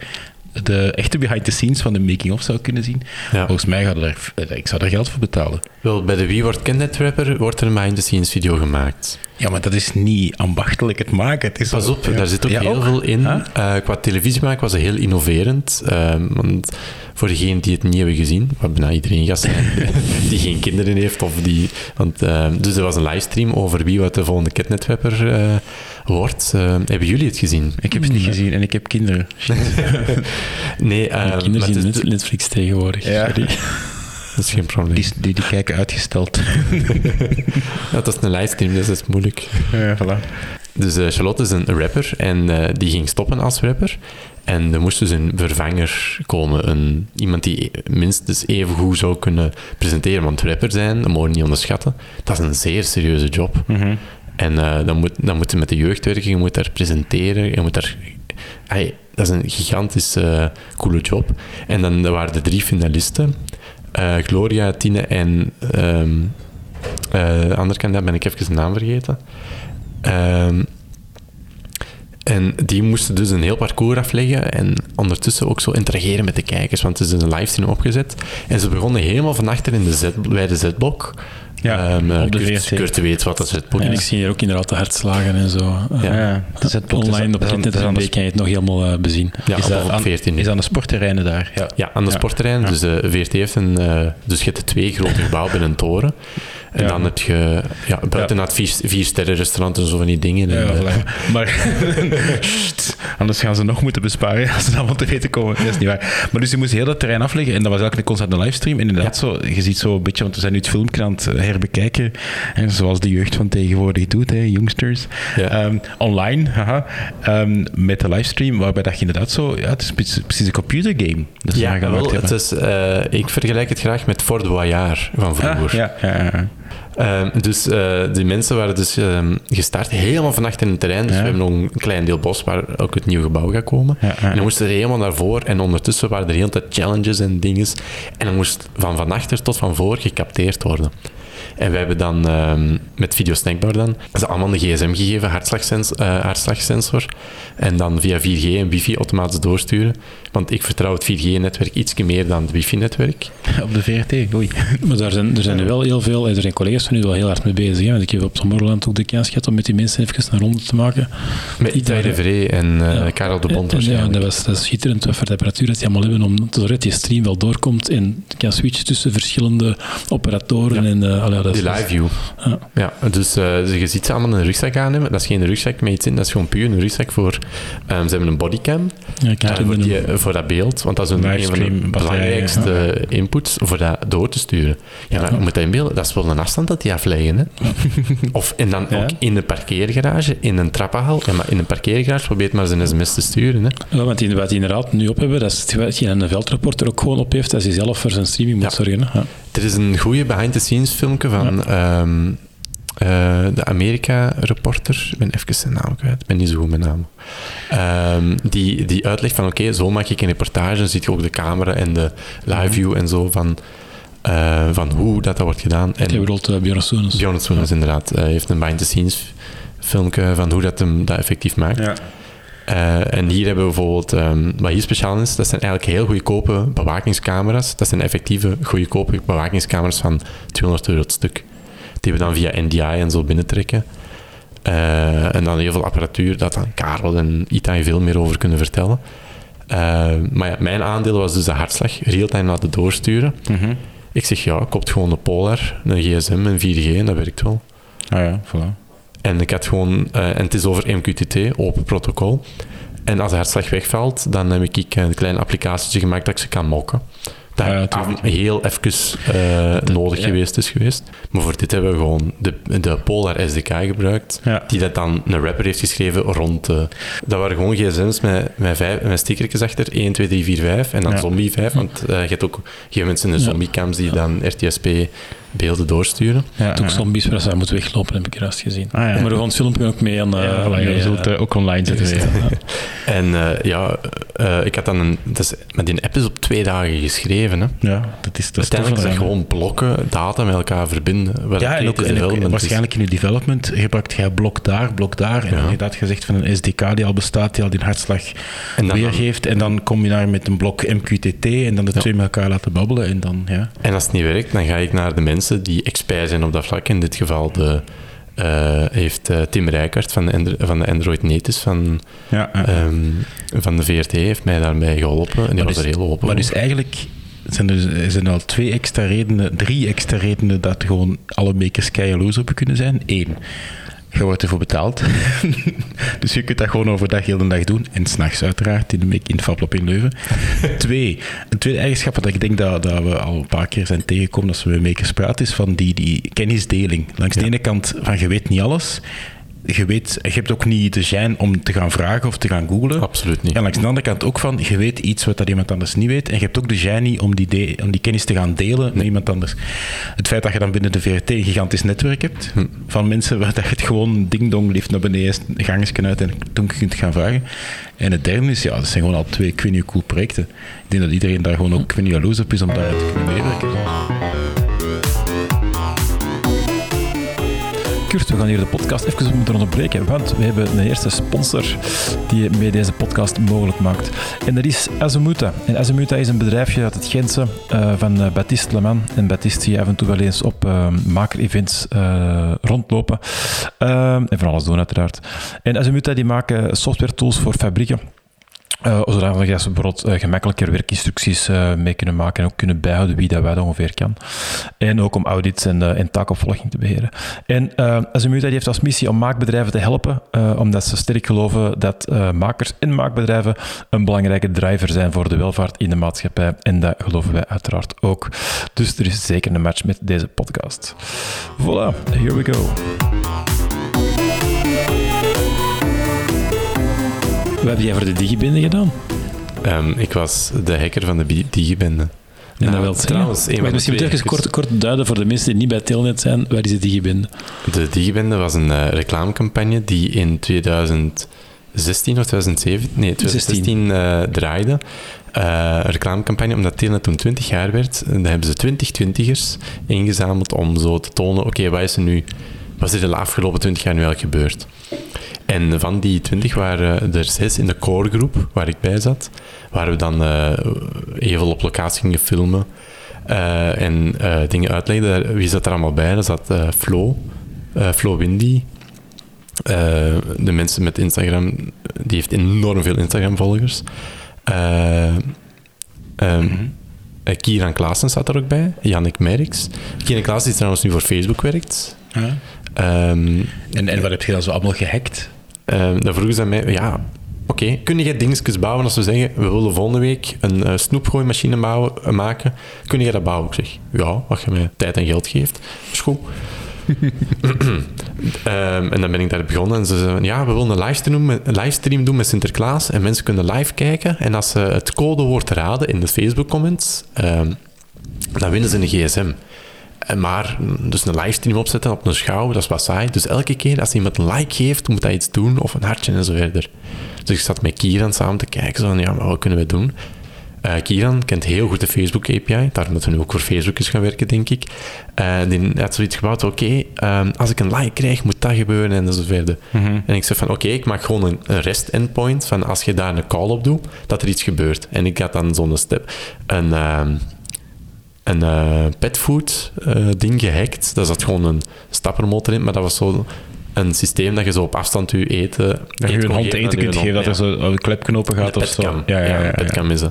de echte behind the scenes van de making-of zou kunnen zien. Ja. Volgens mij gaat er, ik zou er geld voor betalen. Wel, bij de Wie wordt Kent Rapper wordt er een behind the scenes video gemaakt. Ja, maar dat is niet ambachtelijk het maken. Het is Pas op, ja. daar zit ook Ja, heel veel in. Huh? Eh, qua televisie maken was het heel innoverend. Ehm, want voor degenen die het niet hebben gezien, wat bijna iedereen zijn, die geen kinderen heeft, of die... Want, ehm, dus er was een livestream over wie wat de volgende Catnet-rapper eh, wordt. Eh, hebben jullie het gezien? Ik heb het niet gezien en ik heb kinderen. Nee, ehm, maar Kinderen zien Netflix tegenwoordig. Ja. Sorry. dat is geen probleem. Die, die, die kijken uitgesteld. Ja, dat is een livestream, dus dat is moeilijk. Ja, voilà. Dus eh, Charlotte is een rapper en eh, die ging stoppen als rapper. En er moest dus een vervanger komen. Een, iemand die minstens even goed zou kunnen presenteren. Want rapper zijn, dat mogen we niet onderschatten, dat is een zeer serieuze job. Mhm. En eh, dan, moet, dan moet je met de jeugd werken, je moet daar presenteren, je moet daar... Ai, dat is een gigantisch coole job. En dan waren er drie finalisten. Eh, Gloria, Tine en... ehm eh, de andere kandidaat ben ik even de naam vergeten. Ehm, en die moesten dus een heel parcours afleggen en ondertussen ook zo interageren met de kijkers, want het is dus een livestream opgezet. En ze begonnen helemaal van achter in de Z, bij de Z-blok. Ja, eh, op de Kurt, weet wat dat Z-blok En ik is. zie hier ook inderdaad de hartslagen en zo. Eh, Ja. Ja, het is het- Online op het is internet het is kan je het nog helemaal eh, bezien. Ja, is op, dat op aan- 14 Is aan de sportterreinen daar. Ja. Ja, aan de Ja. sportterrein. Ja. Dus de VRT heeft een... eh, dus je hebt de twee grote gebouwen binnen een toren. En Ja. dan heb je... Ja, buiten Ja. het vier, vier sterren restaurant en zo van die dingen. En, Ja, eh. Maar anders gaan ze nog moeten besparen als ze allemaal te weten komen. Dat is niet waar. Maar dus je moest heel dat terrein afleggen en dat was eigenlijk een constante livestream. En inderdaad, zo, je ziet zo een beetje, want we zijn nu het filmpje aan het eh, herbekijken. En zoals de jeugd van tegenwoordig doet, hè, youngsters. Ja. Ehm, online, haha, ehm, met de livestream, waarbij dat je inderdaad zo, ja, het is precies, een computergame. Dat Ja, wel, het is, eh, ik vergelijk het graag met Fort Boyard van vroeger. Ah, ja, Ehm, dus eh, die mensen waren dus ehm, gestart helemaal van achter in het terrein. Dus Ja. we hebben nog een klein deel bos waar ook het nieuwe gebouw gaat komen. Ja, ja. En dan moesten er helemaal naar voor. En ondertussen waren er heel tijd challenges en dingen. En dan moest van van achter tot van voor gecapteerd worden. En we hebben dan ehm, met Video Snackbar dan, ze allemaal een gsm gegeven, hartslagsens, eh, hartslagsensor. En dan via 4G en wifi automatisch doorsturen. Want ik vertrouw het 4G-netwerk iets meer dan het wifi-netwerk. Op de VRT, oei. Maar daar zijn, er zijn er wel heel veel, er zijn collega's van u wel heel hard mee bezig. Hè? Want ik heb op Tomorrowland ook de kans gehad om met die mensen even een ronde te maken. Met Itay daar- de Vree en eh, Ja. Karel de Bond Ja, dat was, dat is schitterend wat voor temperatuur dat die allemaal hebben om zodat die stream wel doorkomt en kan switchen tussen verschillende operatoren. Ja. En, eh, dat Die live view. Ja. Ja, dus, eh, dus je ziet ze allemaal een rugzak aan hebben. Dat is geen rugzak met iets in, dat is gewoon puur een rugzak voor... ehm, ze hebben een bodycam Ja, ik herken voor, die, eh, voor dat beeld, want dat is een, een van de belangrijkste inputs voor dat door te sturen. Ja, maar je moet dat inbeelden, dat is wel een afstand dat die afleggen. Hè? of, en dan ook in een parkeergarage, in een trappenhal. Ja, maar in een parkeergarage probeert maar zijn sms te sturen. Hè? Ja, want die, wat die inderdaad nu op hebben, dat is hetgeen een veldreporter ook gewoon op heeft als hij zelf voor zijn streaming moet zorgen. Hè. Ja. Er is een goede behind-the-scenes filmpje van ehm, eh, de Amerika-reporter. Ik ben even zijn naam kwijt. Ik ben niet zo goed met naam. Ehm, die, die uitlegt van, oké, zo maak ik een reportage. Dan ziet je ook de camera en de live view en zo van, eh, van hoe dat, dat wordt gedaan. Je En bedoelt uh, Björn Soenens. Bjorn Soenens inderdaad heeft een behind-the-scenes filmpje van hoe dat hem dat effectief maakt. Ja. Eh, en hier hebben we bijvoorbeeld, ehm, wat hier speciaal is, dat zijn eigenlijk heel goedkope bewakingscamera's. Dat zijn effectieve goedkope bewakingscamera's van 200 euro het stuk. Die we dan via NDI en zo binnentrekken. Eh, en dan heel veel apparatuur, dat dan Karel en Ita veel meer over kunnen vertellen. Eh, maar ja, mijn aandeel was dus de hartslag real-time laten doorsturen. Mhm. Ik zeg ja, koopt gewoon een Polar, een gsm en 4G en dat werkt wel. Ah ja, voilà. En ik had gewoon, eh, en het is over MQTT, open protocol. En als de hartslag wegvalt, dan heb ik een klein applicatietje gemaakt dat ik ze kan mokken. Dat Ah heel even eh, nodig ja. geweest is geweest. Maar voor dit hebben we gewoon de, de Polar SDK gebruikt, Ja. die dat dan een rapper heeft geschreven rond... eh, dat waren gewoon gsm's met, met, vijf, met stickertjes achter, 1, 2, 3, 4, 5, en dan Ja. zombie 5, want eh, je hebt ook je mensen in de Ja. zombiecams die dan RTSP beelden doorsturen. Ja, Ook zombies waar ze moeten weglopen, heb ik juist gezien. Ah, ja. Maar we gaan het filmpje ook mee aan... eh, Ja, mee, het eh, eh, ook online zetten. En eh, ja, ik had dan een... Dat is, maar die app is op twee dagen geschreven. Hè. Ja, dat is, dat Uiteindelijk dat gewoon blokken, data met elkaar verbinden. Waar Ja, dat en ook, is. waarschijnlijk in je development gebruikt jij blok daar, blok daar. En inderdaad gezegd van een SDK die al bestaat, die al die hartslag En weergeeft. En dan kom je daar met een blok MQTT en dan de twee met elkaar laten babbelen. En dan, ja. En als het niet werkt, dan ga ik naar de mensen die expert zijn op dat vlak. In dit geval de, eh, heeft eh, Tim Rijkaard van de, van de Android Natives van, Ja, ja. ehm, van de VRT heeft mij daarbij geholpen. En die was er heel open Maar dus eigenlijk zijn er, er zijn al twee extra redenen, drie extra redenen dat gewoon alle makers keihard op kunnen zijn. Eén, je wordt ervoor betaald. dus je kunt dat gewoon overdag heel de dag doen. En s'nachts uiteraard in de make in het Fablab in Leuven. Twee, een tweede eigenschap dat ik denk dat, dat we al een paar keer zijn tegengekomen als we met makers praten, is van die, die kennisdeling. Langs de ene kant van je weet niet alles. Je, weet, je hebt ook niet de gêne om te gaan vragen of te gaan googlen. Absoluut niet. En langs de andere kant ook van, je weet iets wat dat iemand anders niet weet. En je hebt ook de genie om die, de- om die kennis te gaan delen met iemand anders. Het feit dat je dan binnen de VRT een gigantisch netwerk hebt Hm. van mensen waar dat je het gewoon ding-dong lift naar beneden, gangetje uit en toen kunt gaan vragen. En het derde is, ja, dat zijn gewoon al twee, ik weet niet cool projecten. Ik denk dat iedereen daar gewoon ook, ik weet niet, jaloers op is om daar te kunnen meewerken. We gaan hier de podcast even moeten onderbreken, want we hebben een eerste sponsor die mee deze podcast mogelijk maakt. En dat is Azemuta. En Azemuta is een bedrijfje uit het Gentse eh, van eh, Baptiste Leman. En Baptiste die af en toe wel eens op eh, maker-events rondlopen. En van alles doen uiteraard. En Azemuta die maken software tools voor fabrieken. Uh, zodat je bijvoorbeeld gemakkelijker werkinstructies uh, mee kunnen maken en ook kunnen bijhouden wie dat dat ongeveer kan. En ook om audits en, uh, en taakopvolging te beheren. En uh, Azemuta heeft als missie om maakbedrijven te helpen, omdat ze sterk geloven dat makers en maakbedrijven een belangrijke driver zijn voor de welvaart in de maatschappij. En dat geloven wij uiteraard ook. Dus er is zeker een match met deze podcast. Voilà, here we go. Wat heb jij voor de digibende gedaan? Um, ik was de hacker van de digibende. En dat wil trouwens, een van misschien de even kort, kort duiden voor de mensen die niet bij Telnet zijn. Waar is de digibende? De digibende was een uh, reclamecampagne die in 2016 of 2017, nee, 2016 uh, draaide. Uh, een reclamecampagne, omdat Telnet toen 20 jaar werd. En dan hebben ze 20 twintigers ingezameld om zo te tonen, oké, okay, wat is er nu, wat is er de afgelopen 20 jaar nu al gebeurd? En van die 20 waren er zes in de core groep waar ik bij zat, waar we dan uh, even op locatie gingen filmen uh, en uh, dingen uitlegden. Wie zat er allemaal bij? Er zat Flo, Flo Windy, de mensen met Instagram, die heeft enorm veel Instagram-volgers. Um, mm-hmm. Kieran Klaassen zat er ook bij, Jannik Merks. Kieran Klaassen die trouwens nu voor Facebook werkt. Ja. Um, en, en wat heb je dan zo allemaal gehackt? Uh, dan vroegen ze aan mij, ja, oké, okay, kun je dingetjes bouwen als we zeggen, we willen volgende week een uh, snoepgooimachine bouwen, uh, maken, kun je dat bouwen? Ik zeg, ja, wat je mij tijd en geld geeft, is goed. um, en dan ben ik daar begonnen en ze zeiden, ja, we willen een livestream, een livestream doen met Sinterklaas en mensen kunnen live kijken en als ze het codewoord raden in de Facebook-comments, um, dan winnen ze een gsm. Maar dus een livestream opzetten op een schouw, dat is wat saai. Dus elke keer als iemand een like geeft, moet hij iets doen, of een hartje en zo verder. Dus ik zat met Kieran samen te kijken, zo van, ja, maar wat kunnen we doen? Uh, Kieran kent heel goed de Facebook API, daarom dat we nu ook voor Facebook is gaan werken, denk ik. Uh, die had zoiets gebouwd, oké, okay, um, als ik een like krijg, moet dat gebeuren en zo verder. Mm-hmm. En ik zei van, oké, okay, ik maak gewoon een, een REST endpoint, van als je daar een call op doet, dat er iets gebeurt. En ik had dan zo'n step, een... Um, een uh, petfood uh, ding gehackt. Daar zat gewoon een stappermotor in, maar dat was zo een, systeem dat je zo op afstand je eten... Dat je een geven eten kunt geven, dat er zo een klepknop open gaat of zo. Ja, ja, ja. is.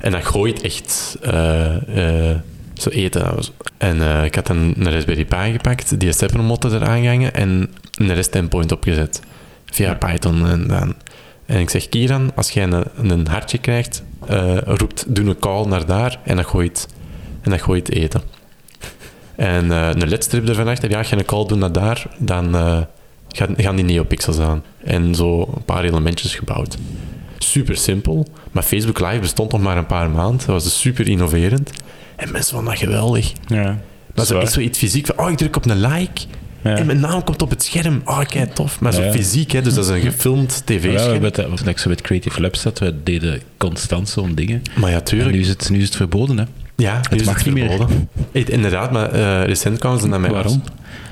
En dat gooit echt eh, eh, zo eten. En eh, ik had een, een Raspberry Pi gepakt, die steppenmotten eraan gehangen en een rest endpoint opgezet. Via Python en dan. En ik zeg, Kieran, als jij een, een hartje krijgt, eh, roept, doe een call naar daar en dat gooit, en dat gooit eten. En eh, een ledstrip ervan achter, ja, als je een call doet naar daar, dan eh, gaan, gaan die neopixels aan. En zo een paar elementjes gebouwd. Super simpel, maar Facebook Live bestond nog maar een paar maanden. Dat was dus super innoverend. En mensen vonden dat geweldig. Ja. Zwaar. echt zoiets fysiek van, oh, ik druk op een like Ja. en mijn naam komt op het scherm. Oh, kijk, tof. Maar zo Ja. fysiek, hè, dus dat is een gefilmd Ja, tv-scherm. hebben het, was net zo met Creative Labs dat we deden constant zo'n dingen. maar ja, En tuurlijk. nu is het, nu is het verboden, hè. Ja, is mag het niet meer. verboden. Eh, Inderdaad, maar eh, recent kwamen ze naar mij Waarom?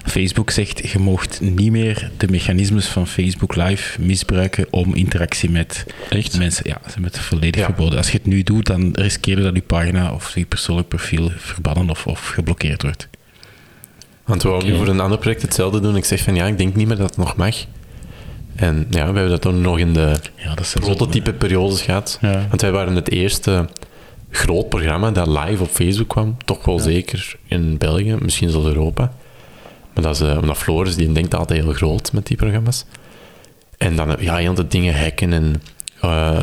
Facebook zegt, je mocht niet meer de mechanismes van Facebook Live misbruiken om interactie met Echt? mensen... Ja, ze hebben het volledig Ja. verboden. Als je het nu doet, dan riskeer je dat je pagina of je persoonlijk profiel verbannen of, of geblokkeerd wordt. Want we nu voor een ander project hetzelfde doen. Ik zeg van, ja, ik denk niet meer dat het nog mag. En ja, we hebben dat dan nog in de Ja, dat is zo- prototype-periodes gehad. Ja. Want wij waren het eerste groot programma dat live op Facebook kwam. Toch wel zeker in België, misschien zelfs Europa. Maar dat is eh, omdat Floris, die denkt altijd heel groot met die programma's. En dan, eh, ja, heel de dingen hacken en eh,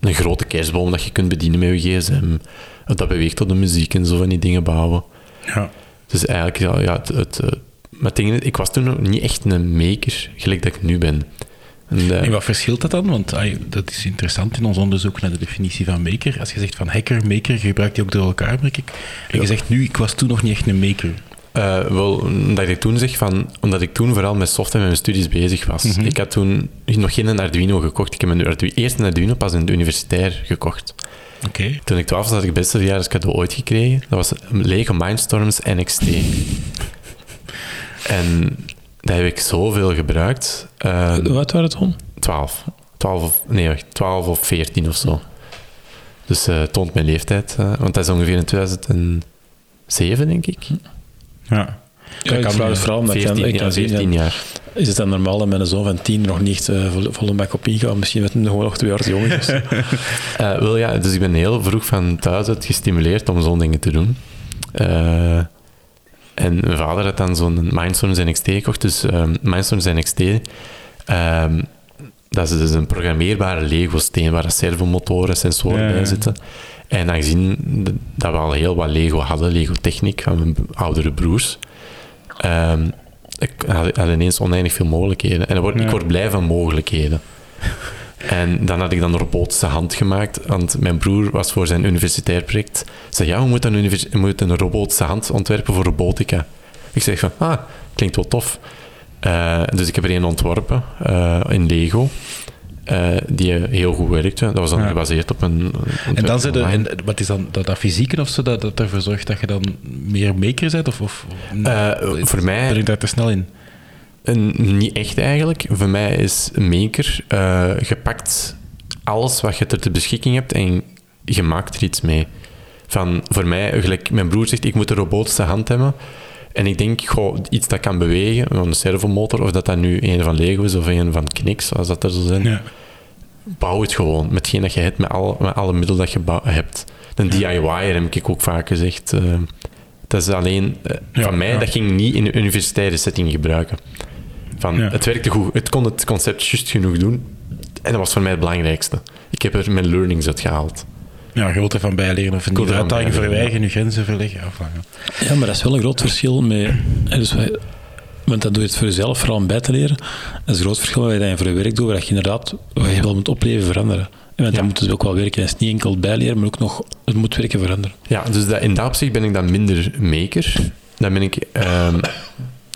een grote kerstboom dat je kunt bedienen met je gsm. Dat beweegt tot de muziek en zo van die dingen bouwen. Ja. Dus eigenlijk, ja, ja het, het, maar het ik was toen nog niet echt een maker, gelijk dat ik nu ben. En, eh, En wat verschilt dat dan? Want dat is interessant in ons onderzoek naar de definitie van maker. Als je zegt van hacker, maker, je gebruikt die ook door elkaar, merk ik. En je zegt nu, ik was toen nog niet echt een maker. Eh, wel, omdat ik toen zeg van, omdat ik toen vooral met software en mijn studies bezig was. Mhm. Ik had toen nog geen Arduino gekocht. Ik heb mijn Arduino, eerste Arduino pas in de universitair gekocht. Toen ik 12 was, had ik het beste verjaardagscadeau ooit gekregen. Dat was een Lego Mindstorms NXT. en dat heb ik zoveel gebruikt. Eh, Hoe oud waren het toen? 12. 12 of, nee, wacht, 12 of 14 of zo. Dus eh, het toont mijn leeftijd. eh, want dat is ongeveer in 2007, denk ik. Ja. Ja, ik kan, vraag het vooral omdat ik 14, kan, ik ja, kan zien, 14 ja, jaar. is het dan normaal dat mijn zoon van tien nog niet vol- volle bak op ingaat? Misschien met hem gewoon nog twee jaar te jong is. Eh, wel ja, dus ik ben heel vroeg van thuis uit gestimuleerd om zo'n dingen te doen. En mijn vader had dan zo'n Mindstorms NXT gekocht. Dus ehm Mindstorms NXT, ehm, dat is dus een programmeerbare Lego-steen waar servomotoren, sensoren Ja, bij zitten. En aangezien dat we al heel wat Lego hadden, Lego-techniek van mijn oudere broers, ehm, ik had, had ineens oneindig veel mogelijkheden. En dan word, ik Ja. word blij van mogelijkheden. En dan had ik dan een robotische hand gemaakt, want mijn broer was voor zijn universitair project. Zei, ja, we moeten een, we moeten een robotische hand ontwerpen voor robotica. Ik zeg van, ah, klinkt wel tof. Eh, dus ik heb er een ontworpen eh, in Lego, eh, die heel goed werkte. Dat was dan Ja. gebaseerd op een... een En dan zit er, en wat is dan dat, dat fysieke of zo, dat, dat ervoor zorgt dat je dan meer maker bent? Of, of voor mij- Ben ik daar te snel in? Niet echt eigenlijk. Voor mij is maker eh, gepakt alles wat je ter te beschikking hebt en je maakt er iets mee. Van, voor mij, gelijk mijn broer zegt, ik moet een robotische hand hebben. En ik denk, goh, iets dat kan bewegen, een servomotor, of dat dat nu een van Lego is of een van Knicks, zoals dat er zo zijn. Ja. Bouw het gewoon, met hetgeen dat je hebt, met, alle met alle middelen dat je hebt. Een DIY'er heb ik ook vaak gezegd. eh, dat is alleen, eh, Ja, van mij, ja. dat ging niet in een universitaire setting gebruiken. Van, Ja. Het werkte goed, het kon het concept juist genoeg doen. En dat was voor mij het belangrijkste. Ik heb er mijn learnings uit gehaald. Ja, grootte van bijleren of van uitdaging verwijgen, je grenzen verleggen. afhangen. Ja, maar dat is wel een groot verschil met... Dus wij, want dan doe je het voor jezelf, vooral om bij te leren. Dat is een groot verschil wat je dan voor je werk doet, waar je inderdaad wat je wel moet opleven veranderen. En want dan moet het ook wel werken. Het is niet enkel bijleren, maar ook nog het moet werken veranderen. Ja, dus dat, in dat opzicht ben ik dan minder maker. Dan ben ik... ehm,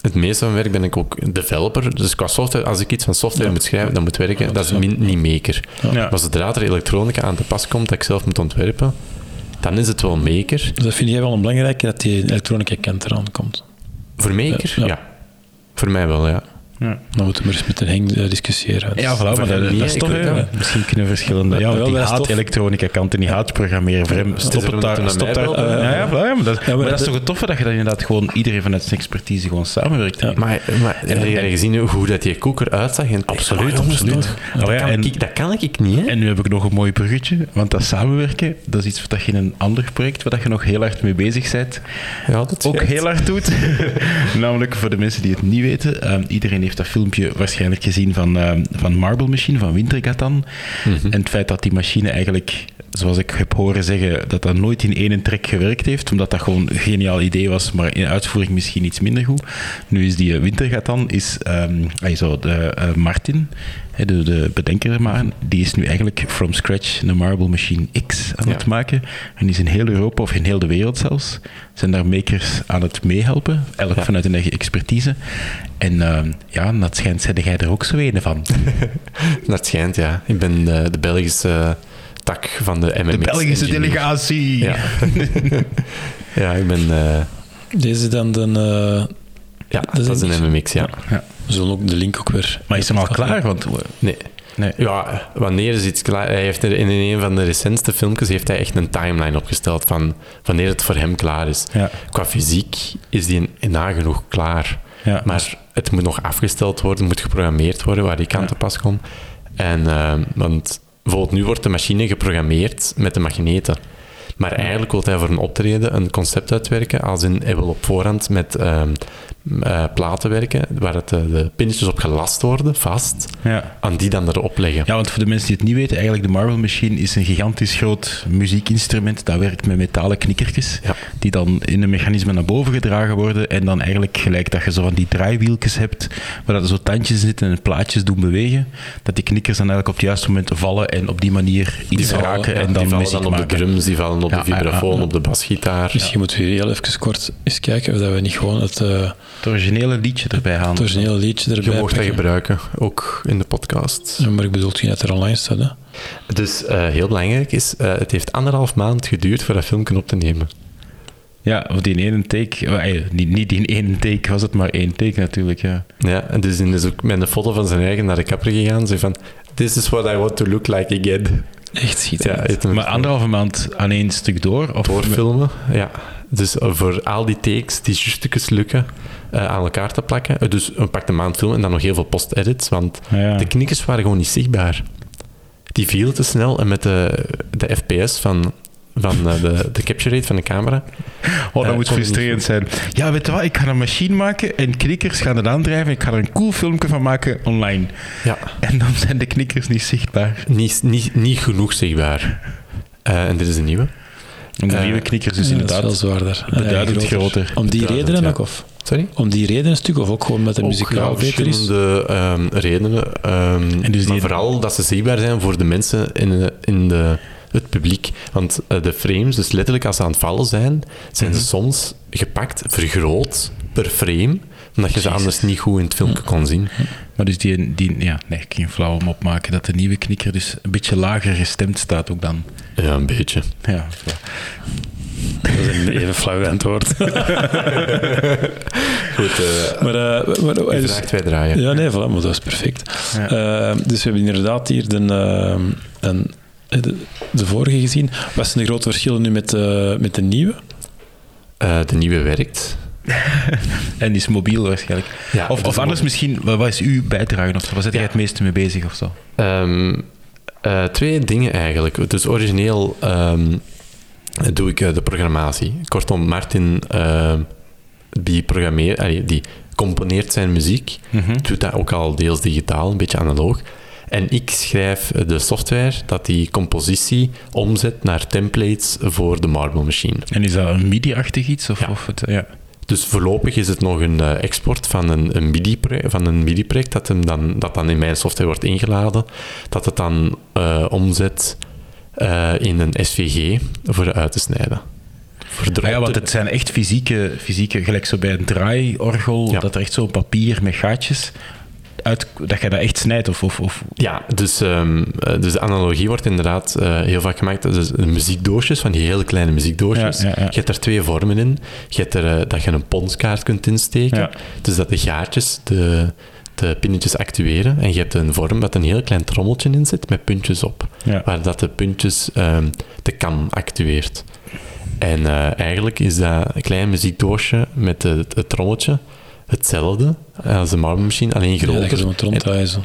het meeste van mijn werk ben ik ook developer. Dus qua software, als ik iets van software moet schrijven, dat moet werken, dat is min- niet maker. Ja. Maar zodra er elektronica aan te pas komt dat ik zelf moet ontwerpen, dan is het wel maker. Dus dat vind jij wel een belangrijke, dat die elektronica kant eraan komt. Voor maker? Ja. Voor mij wel, ja. Ja. Dan moeten we maar eens met een Henk eh, discussiëren. Ja, voilà, maar dat, is toch... Misschien kunnen verschillende... Ja, wel, die haat elektronica kant en die haat programmeren. Voor hem, stop het daar. Stop ja, ja, voilà, ja, maar dat, maar maar dat is toch het toffe dat je dan inderdaad gewoon iedereen vanuit zijn expertise gewoon samenwerkt. Ja. Maar, maar heb je en- gezien hoe goed dat die koker uitzag? En, Absoluut, Oh, jongens, absoluut. Oh, Dat, ja, kan en- ik, dat kan ik niet, hè? En nu heb ik nog een mooi bruggetje, want dat samenwerken, dat is iets wat je in een ander project, waar je nog heel hard mee bezig bent, ja, dat ook heel hard doet. Namelijk voor de mensen die het niet weten, ehm, iedereen heeft dat filmpje waarschijnlijk gezien van, ehm, van Marble Machine, van Wintergatan. En het feit dat die machine eigenlijk, zoals ik heb horen zeggen, dat dat nooit in één trek gewerkt heeft, omdat dat gewoon een geniaal idee was, maar in uitvoering misschien iets minder goed. Nu is die eh, Wintergatan, is zo, de, Martin, de, de bedenker ervan, die is nu eigenlijk from scratch een Marble Machine X aan Ja. het maken. En die is in heel Europa, of in heel de wereld zelfs, zijn daar makers aan het meehelpen, elk Ja. vanuit hun eigen expertise. En ehm, ja, dat schijnt, jij er ook zo een van. Dat schijnt, ja. Ik ben de, de Belgische tak van de MMX. De Belgische engineer. delegatie. Ja. ja, ik ben... eh, Deze dan de... eh, ja, dat is een MMX, ja. we zullen ook de link ook weer... Maar is hem al klaar? Want, Nee. nee. Ja, wanneer is iets klaar? Hij heeft er in een van de recentste filmpjes heeft hij echt een timeline opgesteld van wanneer het voor hem klaar is. Ja. Qua fysiek is die nagenoeg klaar. Ja. Maar het moet nog afgesteld worden, moet geprogrammeerd worden waar ik aan Ja. te pas kom. En, eh, want bijvoorbeeld nu wordt de machine geprogrammeerd met de magneten. Maar eigenlijk wil hij voor een optreden een concept uitwerken, als in hij wil op voorhand met ehm, eh, platen werken, waar het, eh, de pinnetjes op gelast worden, vast, Ja. en die dan erop leggen. ja, want voor de mensen die het niet weten, eigenlijk de Marble Machine is een gigantisch groot muziekinstrument. Dat werkt met metalen knikkertjes, Ja. die dan in een mechanisme naar boven gedragen worden. En dan eigenlijk gelijk dat je zo van die draaiwieltjes hebt, waar dat er zo tandjes zitten en plaatjes doen bewegen, dat die knikkers dan eigenlijk op het juiste moment vallen en op die manier iets vallen- raken ja, en dan die vallen dan op maken. de drums, die vallen op Ja, de vibrafoon, ja, ja. op de basgitaar. Misschien moeten we hier heel even kort eens kijken of dat we niet gewoon het, eh, Het originele liedje erbij halen. het originele liedje Je erbij mocht dat gebruiken, ook in de podcast. Ja, maar ik bedoel geen dat er online staat, hè. Dus eh, heel belangrijk is, eh, het heeft anderhalf maand geduurd voor dat filmpje op te nemen. Ja, of die in één take. Niet, niet in één take was het, maar één take natuurlijk, ja. Ja, en dus in is ook met een foto van zijn eigen naar de kapper gegaan. Zei van, this is what I want to look like again. Echt Ja, schitterend. hem Maar anderhalve maand aan één stuk door? Of doorfilmen. Ja, dus eh, voor al die takes die stukjes lukken eh, aan elkaar te plakken. Eh, dus een pak een maand filmen en dan nog heel veel post-edits, want Ja. de knikkers waren gewoon niet zichtbaar. Die vielen te snel en met de, de FPS van, van eh, de, de capture rate van de camera. Oh, dat Eh, moet frustrerend zijn. Ja, weet je wat? Ik ga een machine maken en knikkers gaan het aandrijven. Ik ga er een cool filmpje van maken online. Ja, En dan zijn de knikkers niet zichtbaar. niet, niet, niet genoeg zichtbaar. Eh, en dit is een nieuwe. En de nieuwe knikkers dus Ja, is inderdaad wel zwaarder. En beduidend groter. groter. Om die Beduidend, redenen ja. ook, of? Sorry? Om die reden een stuk, of ook gewoon met de muzikaal ja, beter is? verschillende ehm, redenen. ehm, En dus die- maar vooral dat ze zichtbaar zijn voor de mensen in, de, in de, het publiek. Want eh, de frames, dus letterlijk als ze aan het vallen zijn, zijn Mhm. ze soms gepakt, vergroot per frame, omdat je ze anders niet goed in het filmpje kon zien. Maar dus die, die ja, nee, ik kan geen flauw om opmaken dat de nieuwe knikker dus een beetje lager gestemd staat ook dan. Ja, een beetje. Ja, Dat is een even flauw antwoord. Goed, eh maar, eh, maar, u dus- vraagt, wij draaien. Ja, nee, voilà, maar dat is perfect. Ja. Eh, dus we hebben inderdaad hier de, eh, een, de, de vorige gezien. Wat zijn de grote verschillen nu met, eh, met de nieuwe? Eh, de nieuwe werkt. En die is mobiel waarschijnlijk. Ja, of of anders misschien, wat is uw bijdrage of zo? Waar zit jij Ja. het meeste mee bezig of zo? Ehm, eh, twee dingen eigenlijk. Dus origineel ehm, doe ik eh, de programmatie. Kortom, Martin ehm, die programmeert, allee, die componeert zijn muziek, Mhm. doet dat ook al deels digitaal, een beetje analoog. En ik schrijf de software dat die compositie omzet naar templates voor de Marble Machine. En is dat een MIDI-achtig iets? Of, Ja. of het, ja. Dus voorlopig is het nog een eh, export van een, een MIDI-project, van een MIDI-project dat, hem dan, dat dan in mijn software wordt ingeladen, dat het dan eh, omzet eh, in een SVG voor uit te snijden. Ah ja, want het zijn echt fysieke, fysieke gelijk zo bij een draaiorgel, Ja. dat er echt zo'n papier met gaatjes, uit, dat je dat echt snijdt. Of, of, of Ja, dus, ehm, eh, dus de analogie wordt inderdaad eh, heel vaak gemaakt. Dus de muziekdoosjes, van die hele kleine muziekdoosjes. Ja, ja, ja. Je hebt er twee vormen in. Je hebt er eh, dat je een ponskaart kunt insteken. Dus dat de gaatjes de, de pinnetjes actueren en je hebt een vorm dat een heel klein trommeltje in zit met puntjes op. Waar dat de puntjes ehm, de kan actueert. En eigenlijk is dat een klein muziekdoosje met het, het trommeltje hetzelfde als de Marble Machine, alleen groter.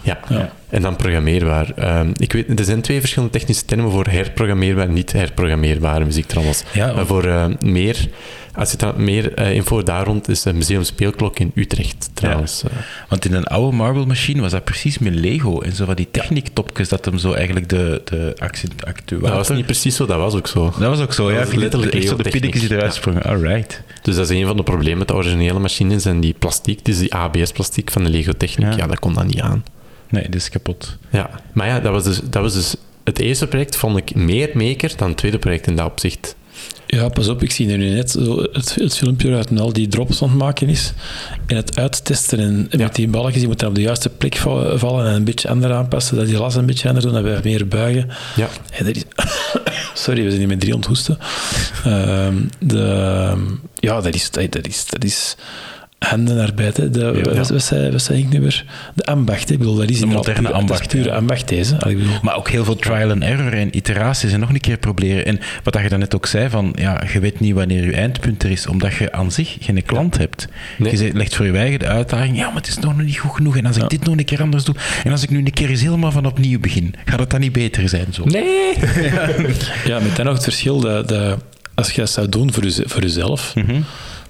Ja. Ja. En dan programmeerbaar. Ehm, ik weet, er zijn twee verschillende technische termen voor herprogrammeerbaar en niet herprogrammeerbare muziektrommels. Ja, maar voor eh, meer, als je dan meer eh, info daar rond is, het Museum Speelklok in Utrecht trouwens. Eh, Want in een oude Marble Machine was dat precies met Lego en zo van die techniektopjes dat hem zo eigenlijk de, de actuator... dat was niet precies zo, dat was ook zo. Dat was ook zo, Dat ja. letterlijk echt zo de pinnetjes eruit ja. sprongen. Alright. Dus dat is een van de problemen met de originele machines en die plastiek, dus die ABS-plastiek van de Lego Techniek, Ja. ja. dat kon dat niet aan. Nee, dit is kapot. Ja, maar ja, dat was dus, dat was dus het eerste project vond ik meer maker dan het tweede project in dat opzicht. Ja, pas op, ik zie nu net zo het, het filmpje uit en al die drops aan het maken is. En het uittesten en Ja. met die balletjes, die moeten op de juiste plek va- vallen en een beetje anders aanpassen, dat die las een beetje anders doen, dat wij meer buigen. Ja, En is... Sorry, we zijn hier met drie onthoesten. Ehm de, ja, dat is, dat is, dat is handenarbeid. Hè. De, Ja. wat, wat, zei, wat zei ik nu weer? De ambacht. hè. Ik bedoel, dat is inderdaad moderne ambacht, Dat is pure ja. ambacht deze. Maar ook heel veel trial and error en iteraties en nog een keer proberen. En wat dat je daarnet ook zei, van ja, je weet niet wanneer je eindpunt er is, omdat je aan zich geen klant hebt. Nee. Je legt voor je eigen de uitdaging, ja, maar het is nog niet goed genoeg. En als ik Ja. dit nog een keer anders doe, en als ik nu een keer eens helemaal van opnieuw begin, gaat het dan niet beter zijn zo? Nee! Ja, met dan nog het verschil dat, dat als je dat zou doen voor, je, voor jezelf. Mhm.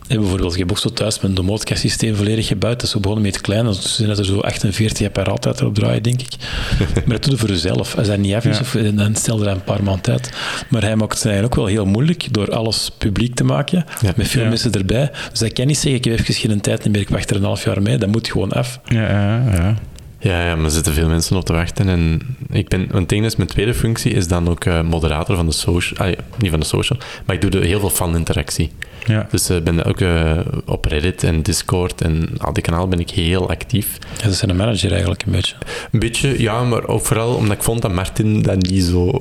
En bijvoorbeeld, je hebt ook zo thuis met een domotica-systeem volledig gebouwd. Dat is zo begonnen met het klein. Dus zijn dat er zo 48 apparaten uit erop draaien, denk ik. maar dat doe je voor jezelf. Als dat niet af is, Ja. of, dan stel je dat een paar maanden tijd. Maar hij maakt het eigenlijk ook wel heel moeilijk door alles publiek te maken. Ja. Met veel Ja. mensen erbij. Dus hij kan niet zeggen, ik heb even geen tijd meer, ik wacht er een half jaar mee. Dat moet gewoon af. Ja, ja, ja. Ja, ja, maar er zitten veel mensen op te wachten. En ik ben, want ding is, mijn tweede functie is dan ook eh, moderator van de social. Ah, ja, niet van de social, maar ik doe er heel veel fan-interactie. ja. Dus ik ben ook eh, op Reddit en Discord en al die kanalen ben ik heel actief. Ja, dat is een manager eigenlijk een beetje. Een beetje, ja, maar ook vooral omdat ik vond dat Martin dat niet zo...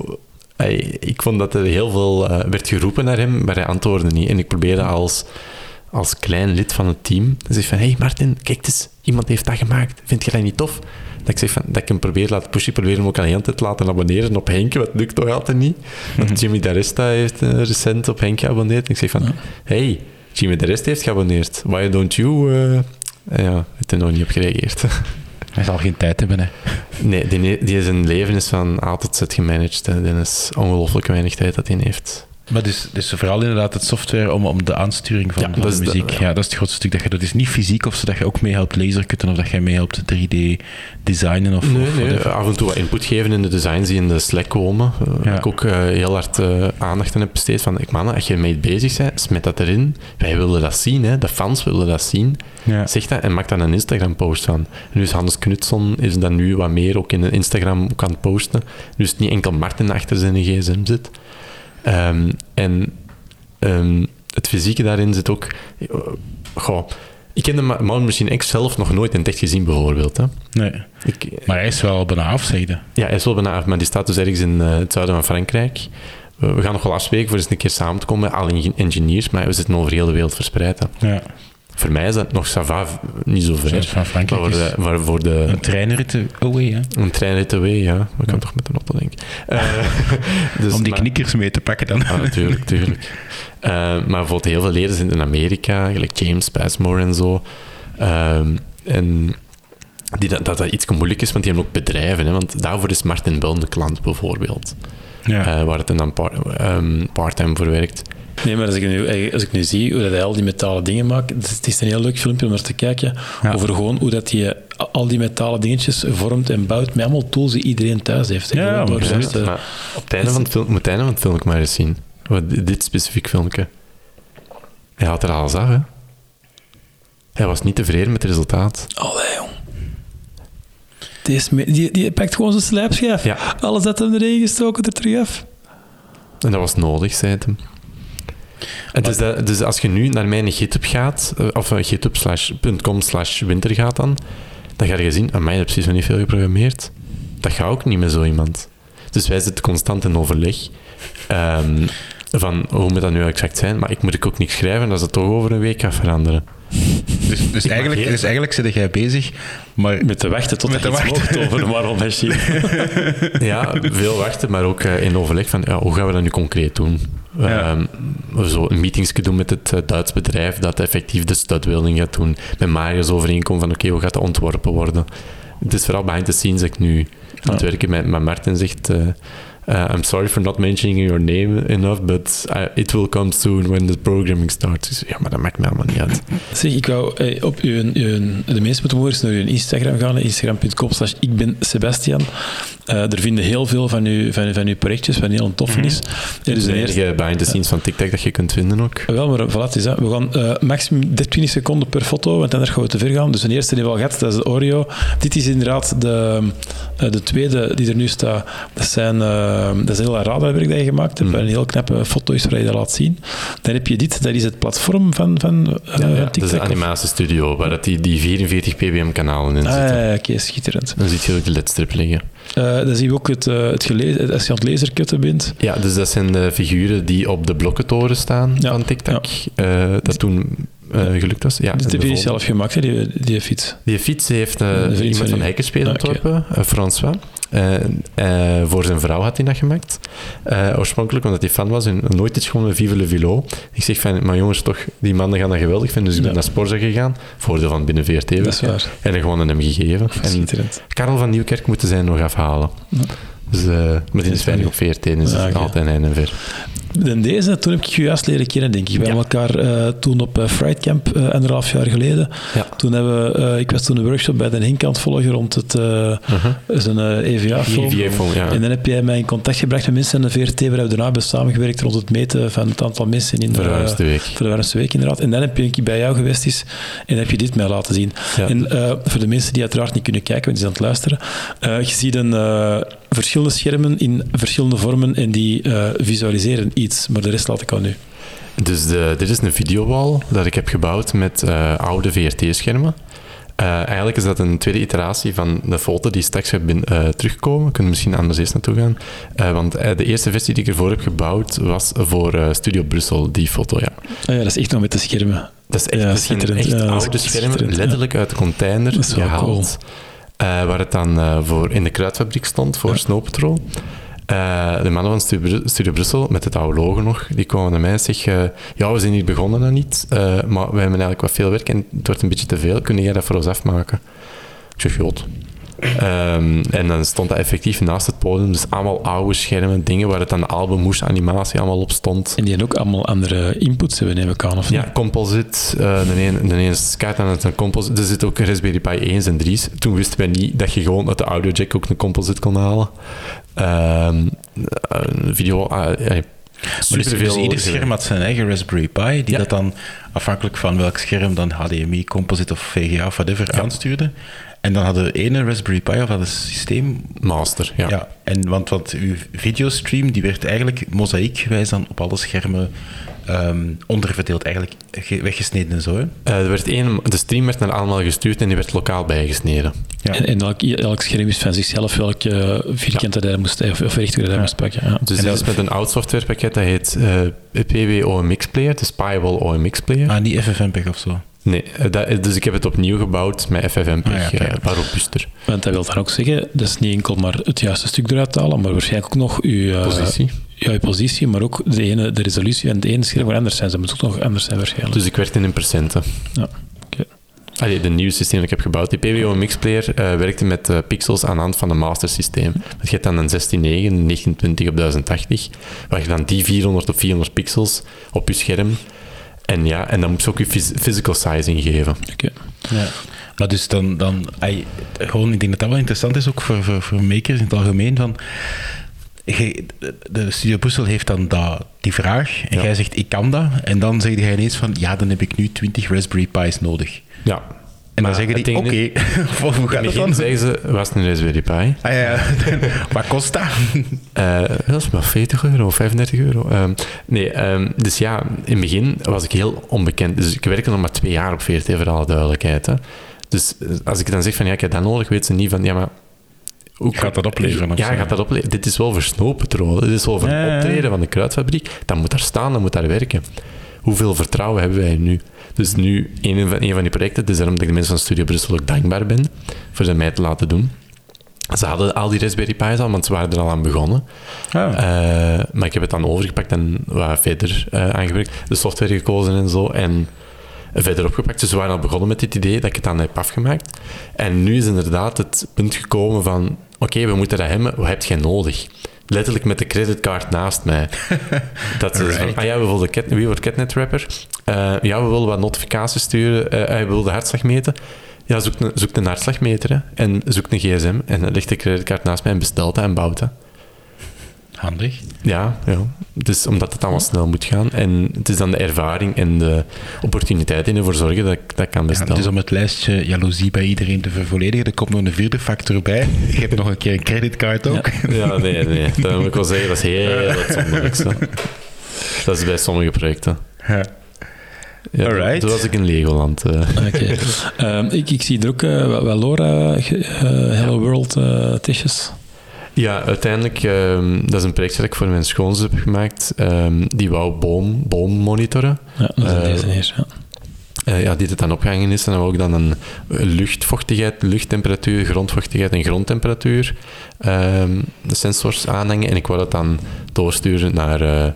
Ik vond dat er heel veel eh, werd geroepen naar hem, maar hij antwoordde niet. En ik probeerde als, als klein lid van het team te zeggen van hey Martin, kijk eens, iemand heeft dat gemaakt. Vind je dat niet tof? Dat ik zeg van, dat ik hem probeer laten pushen, ik probeer hem ook al de hele tijd te laten abonneren op Henk, wat lukt toch altijd niet. Want Jimmy D'Aresta heeft eh, recent op Henk geabonneerd. En ik zeg van, hey, Jimmy D'Aresta heeft geabonneerd. Why don't you... eh ja, heeft er nog niet op gereageerd. Hij zal geen tijd hebben, hè. Nee, die, die zijn leven is van A tot Z gemanaged. Hè. Is ongelooflijk weinig tijd dat hij heeft. Maar dus, dus vooral inderdaad het software om, om de aansturing van, Ja, van dat de muziek. ja. ja. dat is het grootste stuk dat je. Het is niet fysiek of zodat je ook mee helpt lasercutten of dat jij mee helpt 3D designen of, Nee, of nee, af en toe wat input geven in de designs die in de Slack komen. eh, Ja. Waar ik ook eh, heel hard eh, aandacht aan heb besteed. Van, ik, man, als je ermee bezig bent, smet dat erin. Wij willen dat zien, hè. de fans willen dat zien. Ja. Zeg dat en maak daar een Instagram-post van. En dus Hans Knutson is dan nu wat meer ook in Instagram het posten. Dus niet enkel Martin achter zijn gsm zit. Ehm, en ehm, het fysieke daarin zit ook... eh, Goh, ik ken de Mountain Machine X zelf nog nooit in het echt gezien, bijvoorbeeld. Hè. Nee. Ik, Maar hij is wel bijna af, ja, hij is wel bijna af, maar die staat dus ergens in eh, het zuiden van Frankrijk. We, we gaan nog wel afspreken voor eens een keer samen te komen met alle engineers, maar we zitten over heel de wereld verspreid. hè. Ja. Voor mij is dat nog Sava niet zo ver. Van Maar Frankrijk voor de, maar voor de, een treinrit away, hè. een treinrit away, ja. We kan toch met een auto, denk ik. Eh, dus, Om die maar- knikkers mee te pakken dan. Ah, natuurlijk, natuurlijk. Eh, maar bijvoorbeeld heel veel leden zijn in Amerika, gelijk James Passmore en zo. Ehm, en die, dat, dat dat iets moeilijk is, want die hebben ook bedrijven. Hè, want daarvoor is Martin Bell de klant, bijvoorbeeld. Ja. Eh, waar het dan ehm, part-time voor werkt. Nee, maar als ik, nu, als ik nu zie hoe dat hij al die metalen dingen maakt, het is- een heel leuk filmpje om naar te kijken, Ja. over gewoon hoe dat hij al die metalen dingetjes vormt en bouwt met allemaal tools die iedereen thuis heeft. Ja, maar zelfs maar op het einde van het, film, moet het einde van het film ook maar eens zien. Wat, dit- specifiek filmpje. Hij had er alles af, hè. Hij was niet tevreden met het resultaat. Allee, jong. Die, die, die pakt gewoon zijn slijpschijf. Ja. Alles dat hem erin gestoken er terug af. En dat was nodig, zei het hem. Dus, dat, dus als je nu naar mijn GitHub gaat, eh, of eh, github.com slash winter gaat dan, dan ga je zien, aan mij heb precies nog niet veel geprogrammeerd. Dat gaat ook niet met zo iemand. Dus wij zitten constant in overleg ehm, van hoe moet dat nu exact zijn, maar ik moet ik ook niks schrijven, dat ze het toch over een week gaat veranderen. Dus, dus, eigenlijk, dus eigenlijk zit jij bezig, maar Met te wachten tot Met er iets wachten. over de Marvel Machine. Ja, veel wachten, maar ook eh, in overleg van ja, hoe gaan we dat nu concreet doen? Ja. Ehm, we zo een meetings doen met het eh, Duits bedrijf dat effectief de studbuilding gaat doen. Met Marius overeenkomen van oké, hoe gaat dat ontworpen worden? Het is vooral behind the scenes dat ik nu aan het werken met, met Martin zegt... eh, eh, I'm sorry for not mentioning your name enough, but uh, it will come soon when the programming starts. Zeg, ja, maar dat maakt me allemaal niet uit. Zeg, ik wou eh, op uw, uw, de moeten morgen eens naar uw Instagram gaan, instagram.com slash ik ben Sebastian. Eh, er vinden heel veel van uw, van, van uw projectjes, wat heel tof is. Er Dus is de een enige behind the scenes van TikTok dat je kunt vinden ook. Wel, maar voilà, het is dat. We gaan eh, maximum 20 seconden per foto, want anders gaan we te ver gaan. Dus de eerste die we al gehad, dat is de Oreo. Dit is inderdaad de, eh, de tweede die er nu staat. Dat, zijn, eh, dat is een heel radarwerk dat je gemaakt hebt, waar een heel knappe foto is waar je dat laat zien. Dan heb je dit, dat is het platform van, van, eh, Ja, ja, dat is TikTok. een animatiestudio waar dat die, die 44 pbm-kanalen in Ah, zitten. ja, ja, oké, schitterend. Dan zie je ook de ledstrip liggen. Eh, dan zien we ook het, eh, het gelezen, als je aan het lasercutten bent. Ja, dus dat zijn de figuren die op de blokkentoren staan Ja, van TikTok. Eh, dat toen gelukt was. Ja, Dit de heb je zelf gemaakt, hè, die, die fiets. Die fiets heeft Een iemand van van Ah, ontworpen, François. Eh, eh, voor zijn vrouw had hij dat gemaakt. Eh, oorspronkelijk, omdat hij fan was en nooit iets gewoon met Vive le Velo. Ik zeg van, maar jongens, toch, die mannen gaan dat geweldig vinden. Dus ik ben Ja. naar Sporza gegaan. Voordeel van binnen VRT. Dat is waar. En gewoon aan hem gegeven. En. Karel van Nieuwkerk moeten zij nog afhalen. Dus, eh maar die is weinig op VRT, dus is oké. altijd een en ver. En deze, toen heb ik je juist leren kennen, denk ik. We hebben elkaar eh, toen op uh, Fright Camp, eh, anderhalf jaar geleden. Toen hebben we, ik was toen een workshop bij de Hink aan het volgen rond het, eh zijn EVA-film. EVA-film, ja. En dan heb jij mij in contact gebracht met mensen in de VRT, waar we daarna hebben samengewerkt rond het meten van het aantal mensen in de warmste week. Voor de warmste week, inderdaad. En dan heb je een keer bij jou geweest is, en heb je dit mij laten zien. En voor de mensen die uiteraard niet kunnen kijken, want die zijn aan het luisteren, je ziet een, verschillende schermen in verschillende vormen en die eh, visualiseren iets, maar de rest laat ik aan u. Dus de, dit is een videowall dat ik heb gebouwd met eh, oude VRT-schermen. Eh, eigenlijk is dat een tweede iteratie van de foto die straks gaat bin- eh, terugkomen. We kunnen misschien anders eerst naartoe gaan. Want de eerste versie die ik ervoor heb gebouwd was voor Studio Brussel, die foto, ja. Ah ja, dat is echt nog met de schermen. Dat is echt, Ja, dat schitterend. echt Ja, oude schermen, ja. letterlijk uit de container Dat is wel gehaald. Eh, waar het dan eh, voor in de kruidfabriek stond voor Snow Patrol. Eh, de mannen van Studio, Bru- Studio Brussel, met het oude logo nog, die komen naar mij en zeggen: Ja, we zijn hier begonnen aan iets, eh, maar we hebben eigenlijk wat veel werk en het wordt een beetje te veel. Kun jij dat voor ons afmaken? Ik zeg: Jot. Ehm, en dan stond dat effectief naast het podium, dus allemaal oude schermen, dingen waar het dan de albumhoes animatie allemaal op stond. En die hebben ook allemaal andere inputs hebben, neem ik aan, of Ja, niet? composite. eh de ene, de ene is Skype en een composite. Er zit ook een Raspberry Pi 1 en 3's. Toen wisten wij niet dat je gewoon uit de audio jack ook een composite kon halen. Een video... ja, Maar dus, dus ieder scherm had zijn eigen Raspberry Pi, die Ja. dat dan afhankelijk van welk scherm dan HDMI, composite of VGA of whatever aanstuurde. En dan hadden we ene Raspberry Pi of dat een systeem. Master, ja. Ja, en want, want uw videostream die werd eigenlijk mozaïekgewijs dan op alle schermen ehm, onderverdeeld, eigenlijk ge- weggesneden en zo. Hè? Eh, er werd één, de stream werd naar allemaal gestuurd en die werd lokaal bijgesneden. Ja. En, en elk, elk scherm is van zichzelf welke vierkante dat hij moest, of of rechthoek moest pakken. Ja. Dus En dit dat- is met een oud softwarepakket dat heet eh PW OMX Player, de Spywall OMX Player. Ah, niet FFmpeg of zo. Nee, eh, dat, dus ik heb het opnieuw gebouwd met FFmpeg, Ah, ja, eh. Want dat wil dan ook zeggen, dat is niet enkel maar het juiste stuk eruit halen, maar waarschijnlijk ook nog uw eh, Positie. Ja, je positie, maar ook de, ene, de resolutie en het ene scherm kan anders zijn. Ze moet ook nog anders zijn waarschijnlijk. Dus ik werkte in percenten. ja. oké. Allee, de nieuwe systeem dat ik heb gebouwd. Die PWO Mix Player eh, werkte met pixels aan de hand van een master systeem. Je hebt dan een 169, een 1920 op 1080, waar je dan die 400 op 400 pixels op je scherm. En ja, en dan moet je ook je phys- physical sizing geven. Oké. Ja. Maar dus dan, dan gewoon, ik denk dat dat wel interessant is ook voor, voor, voor makers in het algemeen. Van, de Studio Brussel heeft dan dat, die vraag en Ja. jij zegt ik kan dat. En dan zeg jij ineens van ja, dan heb ik nu 20 Raspberry Pi's nodig. Ja. En dan zeggen die oké, is- hoe gaat het dan? zeggen ze, was het een Raspberry Pi? Ah, ja. Wat kost dat? Eh, dat is maar 40 euro, 35 euro. Ehm, nee, ehm, dus ja, in het begin was ik heel onbekend. Dus ik werkte nog maar twee jaar op VRT, voor alle duidelijkheid. Hè. Dus eh, als ik dan zeg van, ja, ik heb dat nodig, weet ze niet van, ja, maar... Hoe Gaat dat opleveren Ja, gaat dat opleveren? Dit is wel Snow Patrol. Dit is wel voor het optreden van de kruidfabriek. Dat moet daar staan, dat moet daar werken. Hoeveel vertrouwen hebben wij nu? Dus nu, een van, een van die projecten, het is daarom dat ik de mensen van Studio Brussel ook dankbaar ben voor ze mij te laten doen. Ze hadden al die Raspberry Pi's al, want ze waren er al aan begonnen. Ah. Eh, maar ik heb het dan overgepakt en wat verder uh, aangewerkt. De software gekozen en zo. En verder opgepakt. Dus we waren al begonnen met dit idee dat ik het dan heb afgemaakt. En nu is inderdaad het punt gekomen van... Oké, we moeten dat hebben. Wat heb jij nodig? Letterlijk met de creditcard naast mij. dat is van, ah ja, we willen cat, wie wordt catnet rapper? Uh, ja, we willen wat notificaties sturen. Uh, we willen de hartslag meten. Ja, zoek een, zoek een hartslagmeter hè, en zoek een gsm. En dan ligt de creditcard naast mij en bestelt dat en bouwt dat. Handig. Ja, ja. Dus omdat het allemaal snel moet gaan. En het is dan de ervaring en de opportuniteit die ervoor zorgen dat ik dat kan bestellen. Ja, dus om het lijstje jaloezie bij iedereen te vervolledigen, er komt nog een vierde factor bij. Je hebt nog een keer een creditcard ook. Ja, ja nee, nee. Dat moet ik wel zeggen, dat is heel uitzonderlijk. Dat is bij sommige projecten. Ja. Ja, Alright. Toen was ik in Legoland. Uh. Okay. um, ik, ik, zie er ook uh, wel Laura, uh, Hello World. Ja, uiteindelijk, um, dat is een project dat ik voor mijn schoonzus heb gemaakt. Um, die wou boom, boom monitoren. Ja, dat is deze hier, ja. Uh, ja, die het dan opgehangen is. En dan wou ik dan een luchtvochtigheid, luchttemperatuur, grondvochtigheid en grondtemperatuur um, de sensors aanhangen. En ik wou dat dan doorsturen naar uh,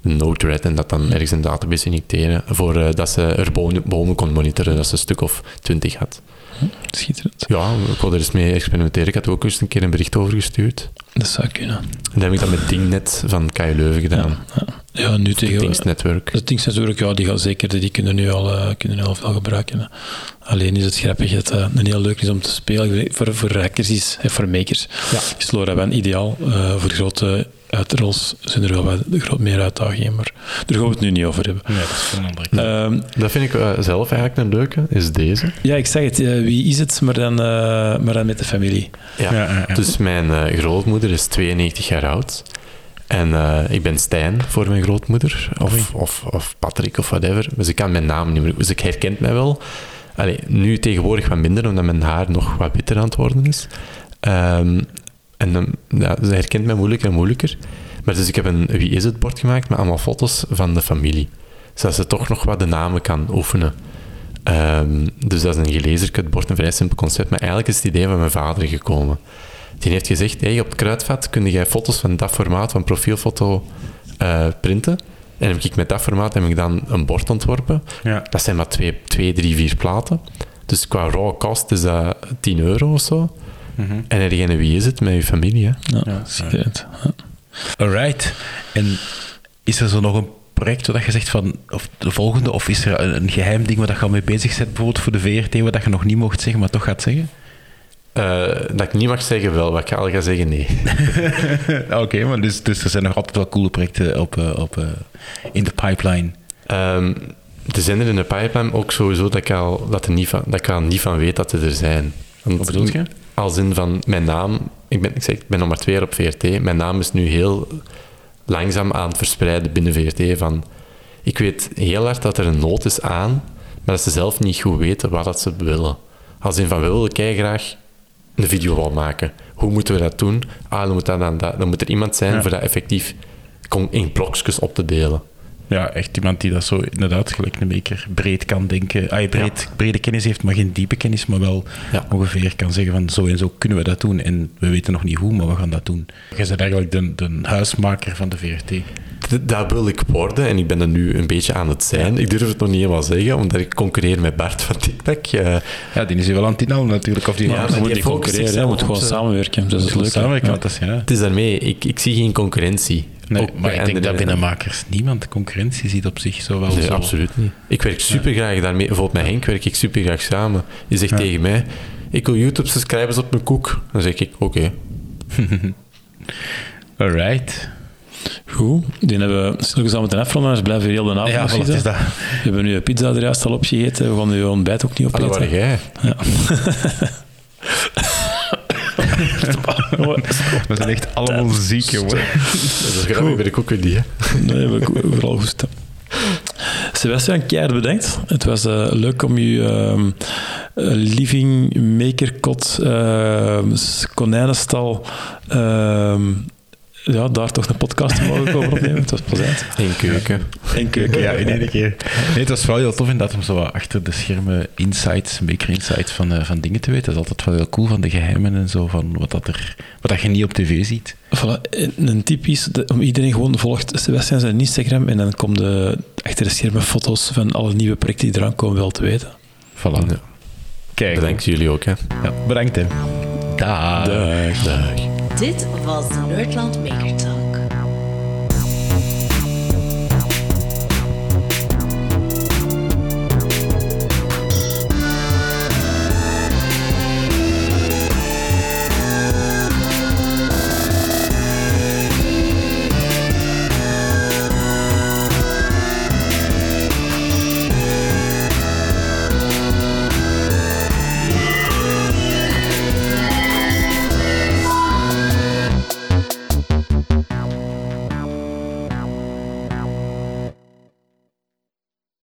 Node-RED en dat dan ergens in een database injecteren voor uh, dat ze er bomen, bomen kon monitoren, dat ze een stuk of twintig had. Schitterend. Ja, ik wil er eens mee experimenteren. Ik had ook eens een keer een bericht over gestuurd. Dat zou kunnen. En dan heb ik dat met Dingnet van KU Leuven gedaan. Ja, ja. Ja nu tegen... Dingsnetwerk. Het Dingsnetwerk, ja, die gaan zeker, die kunnen nu al, uh, kunnen nu al veel gebruiken. Alleen is het grappig dat het uh, een heel leuk is om te spelen. Voor, voor hackers is, en voor makers, ja. is LoRaWAN ideaal. Uh, voor grote uitrols zijn er wel wat groot meer uitdagingen, maar daar gaan we het nu niet over hebben. Nee, dat is een andere um, Dat vind ik uh, zelf eigenlijk een leuke, is deze. Ja, ik zeg het, uh, wie is het, maar dan, uh, maar dan met de familie. Ja, ja, ja, ja. dus mijn grootmoeder is 92 jaar oud. En ik ben Stijn voor mijn grootmoeder, of, of, of Patrick of whatever. Dus ik kan mijn naam niet meer, dus ik herkent mij wel. Allee, nu tegenwoordig wat minder, omdat mijn haar nog wat witter aan het worden is. Um, en um, ja, ze herkent mij moeilijker en moeilijker. Maar dus ik heb een Wie is het bord gemaakt met allemaal foto's van de familie. Zodat ze toch nog wat de namen kan oefenen. Um, dus dat is een gelezen bord, een vrij simpel concept. Maar eigenlijk is het idee van mijn vader gekomen. Die heeft gezegd, hey, op het kruidvat kun jij foto's van dat formaat, van profielfoto, uh, printen. En heb ik met dat formaat heb ik dan een bord ontworpen. Ja. Dat zijn maar twee, twee, drie, vier platen. Dus qua raw cost is dat 10 euro of zo. Mm -hmm. En degene wie is het met je familie? Hè? Ja, ja. Ja. Alright. En is er zo nog een project waar je zegt van, of de volgende, of is er een geheim ding waar je al mee bezig bent, bijvoorbeeld voor de VRT, wat je nog niet mocht zeggen, maar toch gaat zeggen? Uh, dat ik niet mag zeggen wel, wat ik al ga zeggen nee. Oké, okay, maar dus, dus er zijn nog altijd wel coole projecten op, uh, op, uh, in de pipeline. Um, er zijn er in de pipeline ook sowieso dat ik al, dat er niet van, dat ik al niet van weet dat ze er zijn. Want, Wat bedoel je? Als in van mijn naam, ik ben, ik zeg, ik ben nog maar twee jaar op VRT, mijn naam is nu heel langzaam aan het verspreiden binnen VRT. Van, ik weet heel hard dat er een nood is aan, maar dat ze zelf niet goed weten wat dat ze willen. Als in van, we willen graag een video maken. Hoe moeten we dat doen? Ah, dan moet, dat dan, dan moet er iemand zijn ja. voor dat effectief in blokjes op te delen. Ja, echt iemand die dat zo inderdaad gelijk een maker breed kan denken. Ah, breed, ja. brede kennis heeft, maar geen diepe kennis, maar wel ja. ongeveer kan zeggen van zo en zo kunnen we dat doen. En we weten nog niet hoe, maar we gaan dat doen. Jij bent eigenlijk de, de huismaker van de VRT. Dat wil ik worden en ik ben er nu een beetje aan het zijn. Ik durf het nog niet helemaal zeggen, omdat ik concurreer met Bart van TikTok. Uh, ja, die is hier wel aan het inhalen natuurlijk. Of die ja, moet niet concurreren, je moet gewoon samenwerken. Dat is leuk. Samenwerken, ja. dat is, ja. Het is daarmee, ik, ik zie geen concurrentie. Nee, ook maar ik denk dat binnen makers niemand de concurrentie ziet op zich zo wel nee, zo. absoluut niet. Ik werk super graag daarmee. Bijvoorbeeld met Henk werk ik super graag samen. Je zegt ja. tegen mij, ik wil YouTube-subscribers op mijn koek. Dan zeg ik, oké. Okay. Alright. Goed, die hebben we stilletjes aan moeten afronden, dus blijven we heel de avond ja, zitten. is dat. We hebben nu een pizza er juist al opgegeten, we gaan nu ontbijt ook niet opeten. Hallo, waar jij? Ja. we zijn echt allemaal ziek, jongen. Dat is grappig bij de koeken die, hè? Nee, we hebben vooral goed. Sebastian, keihard bedankt. Het was uh, leuk om je uh, living maker kot, uh, konijnenstal, ja, daar toch een podcast te mogen over opnemen. Het was plezant. In keuken. En keuken. Ja, in één keer. Nee, het was vooral heel tof inderdaad om zo wat achter de schermen insights, maker insights van, eh, van dingen te weten. Dat is altijd wel heel cool van de geheimen en zo, van wat, dat er, wat dat je niet op tv ziet. Voilà, en een tip is dat om iedereen gewoon volgt Sebastian zijn Instagram en dan komt de achter de schermen foto's van alle nieuwe projecten die eraan komen wel te weten. Voilà. Ja. Kijk. Bedankt jullie ook, hè. Ja, bedankt, hè. Dag. Dag. Dag. Dit was Nerdland Maker Talk.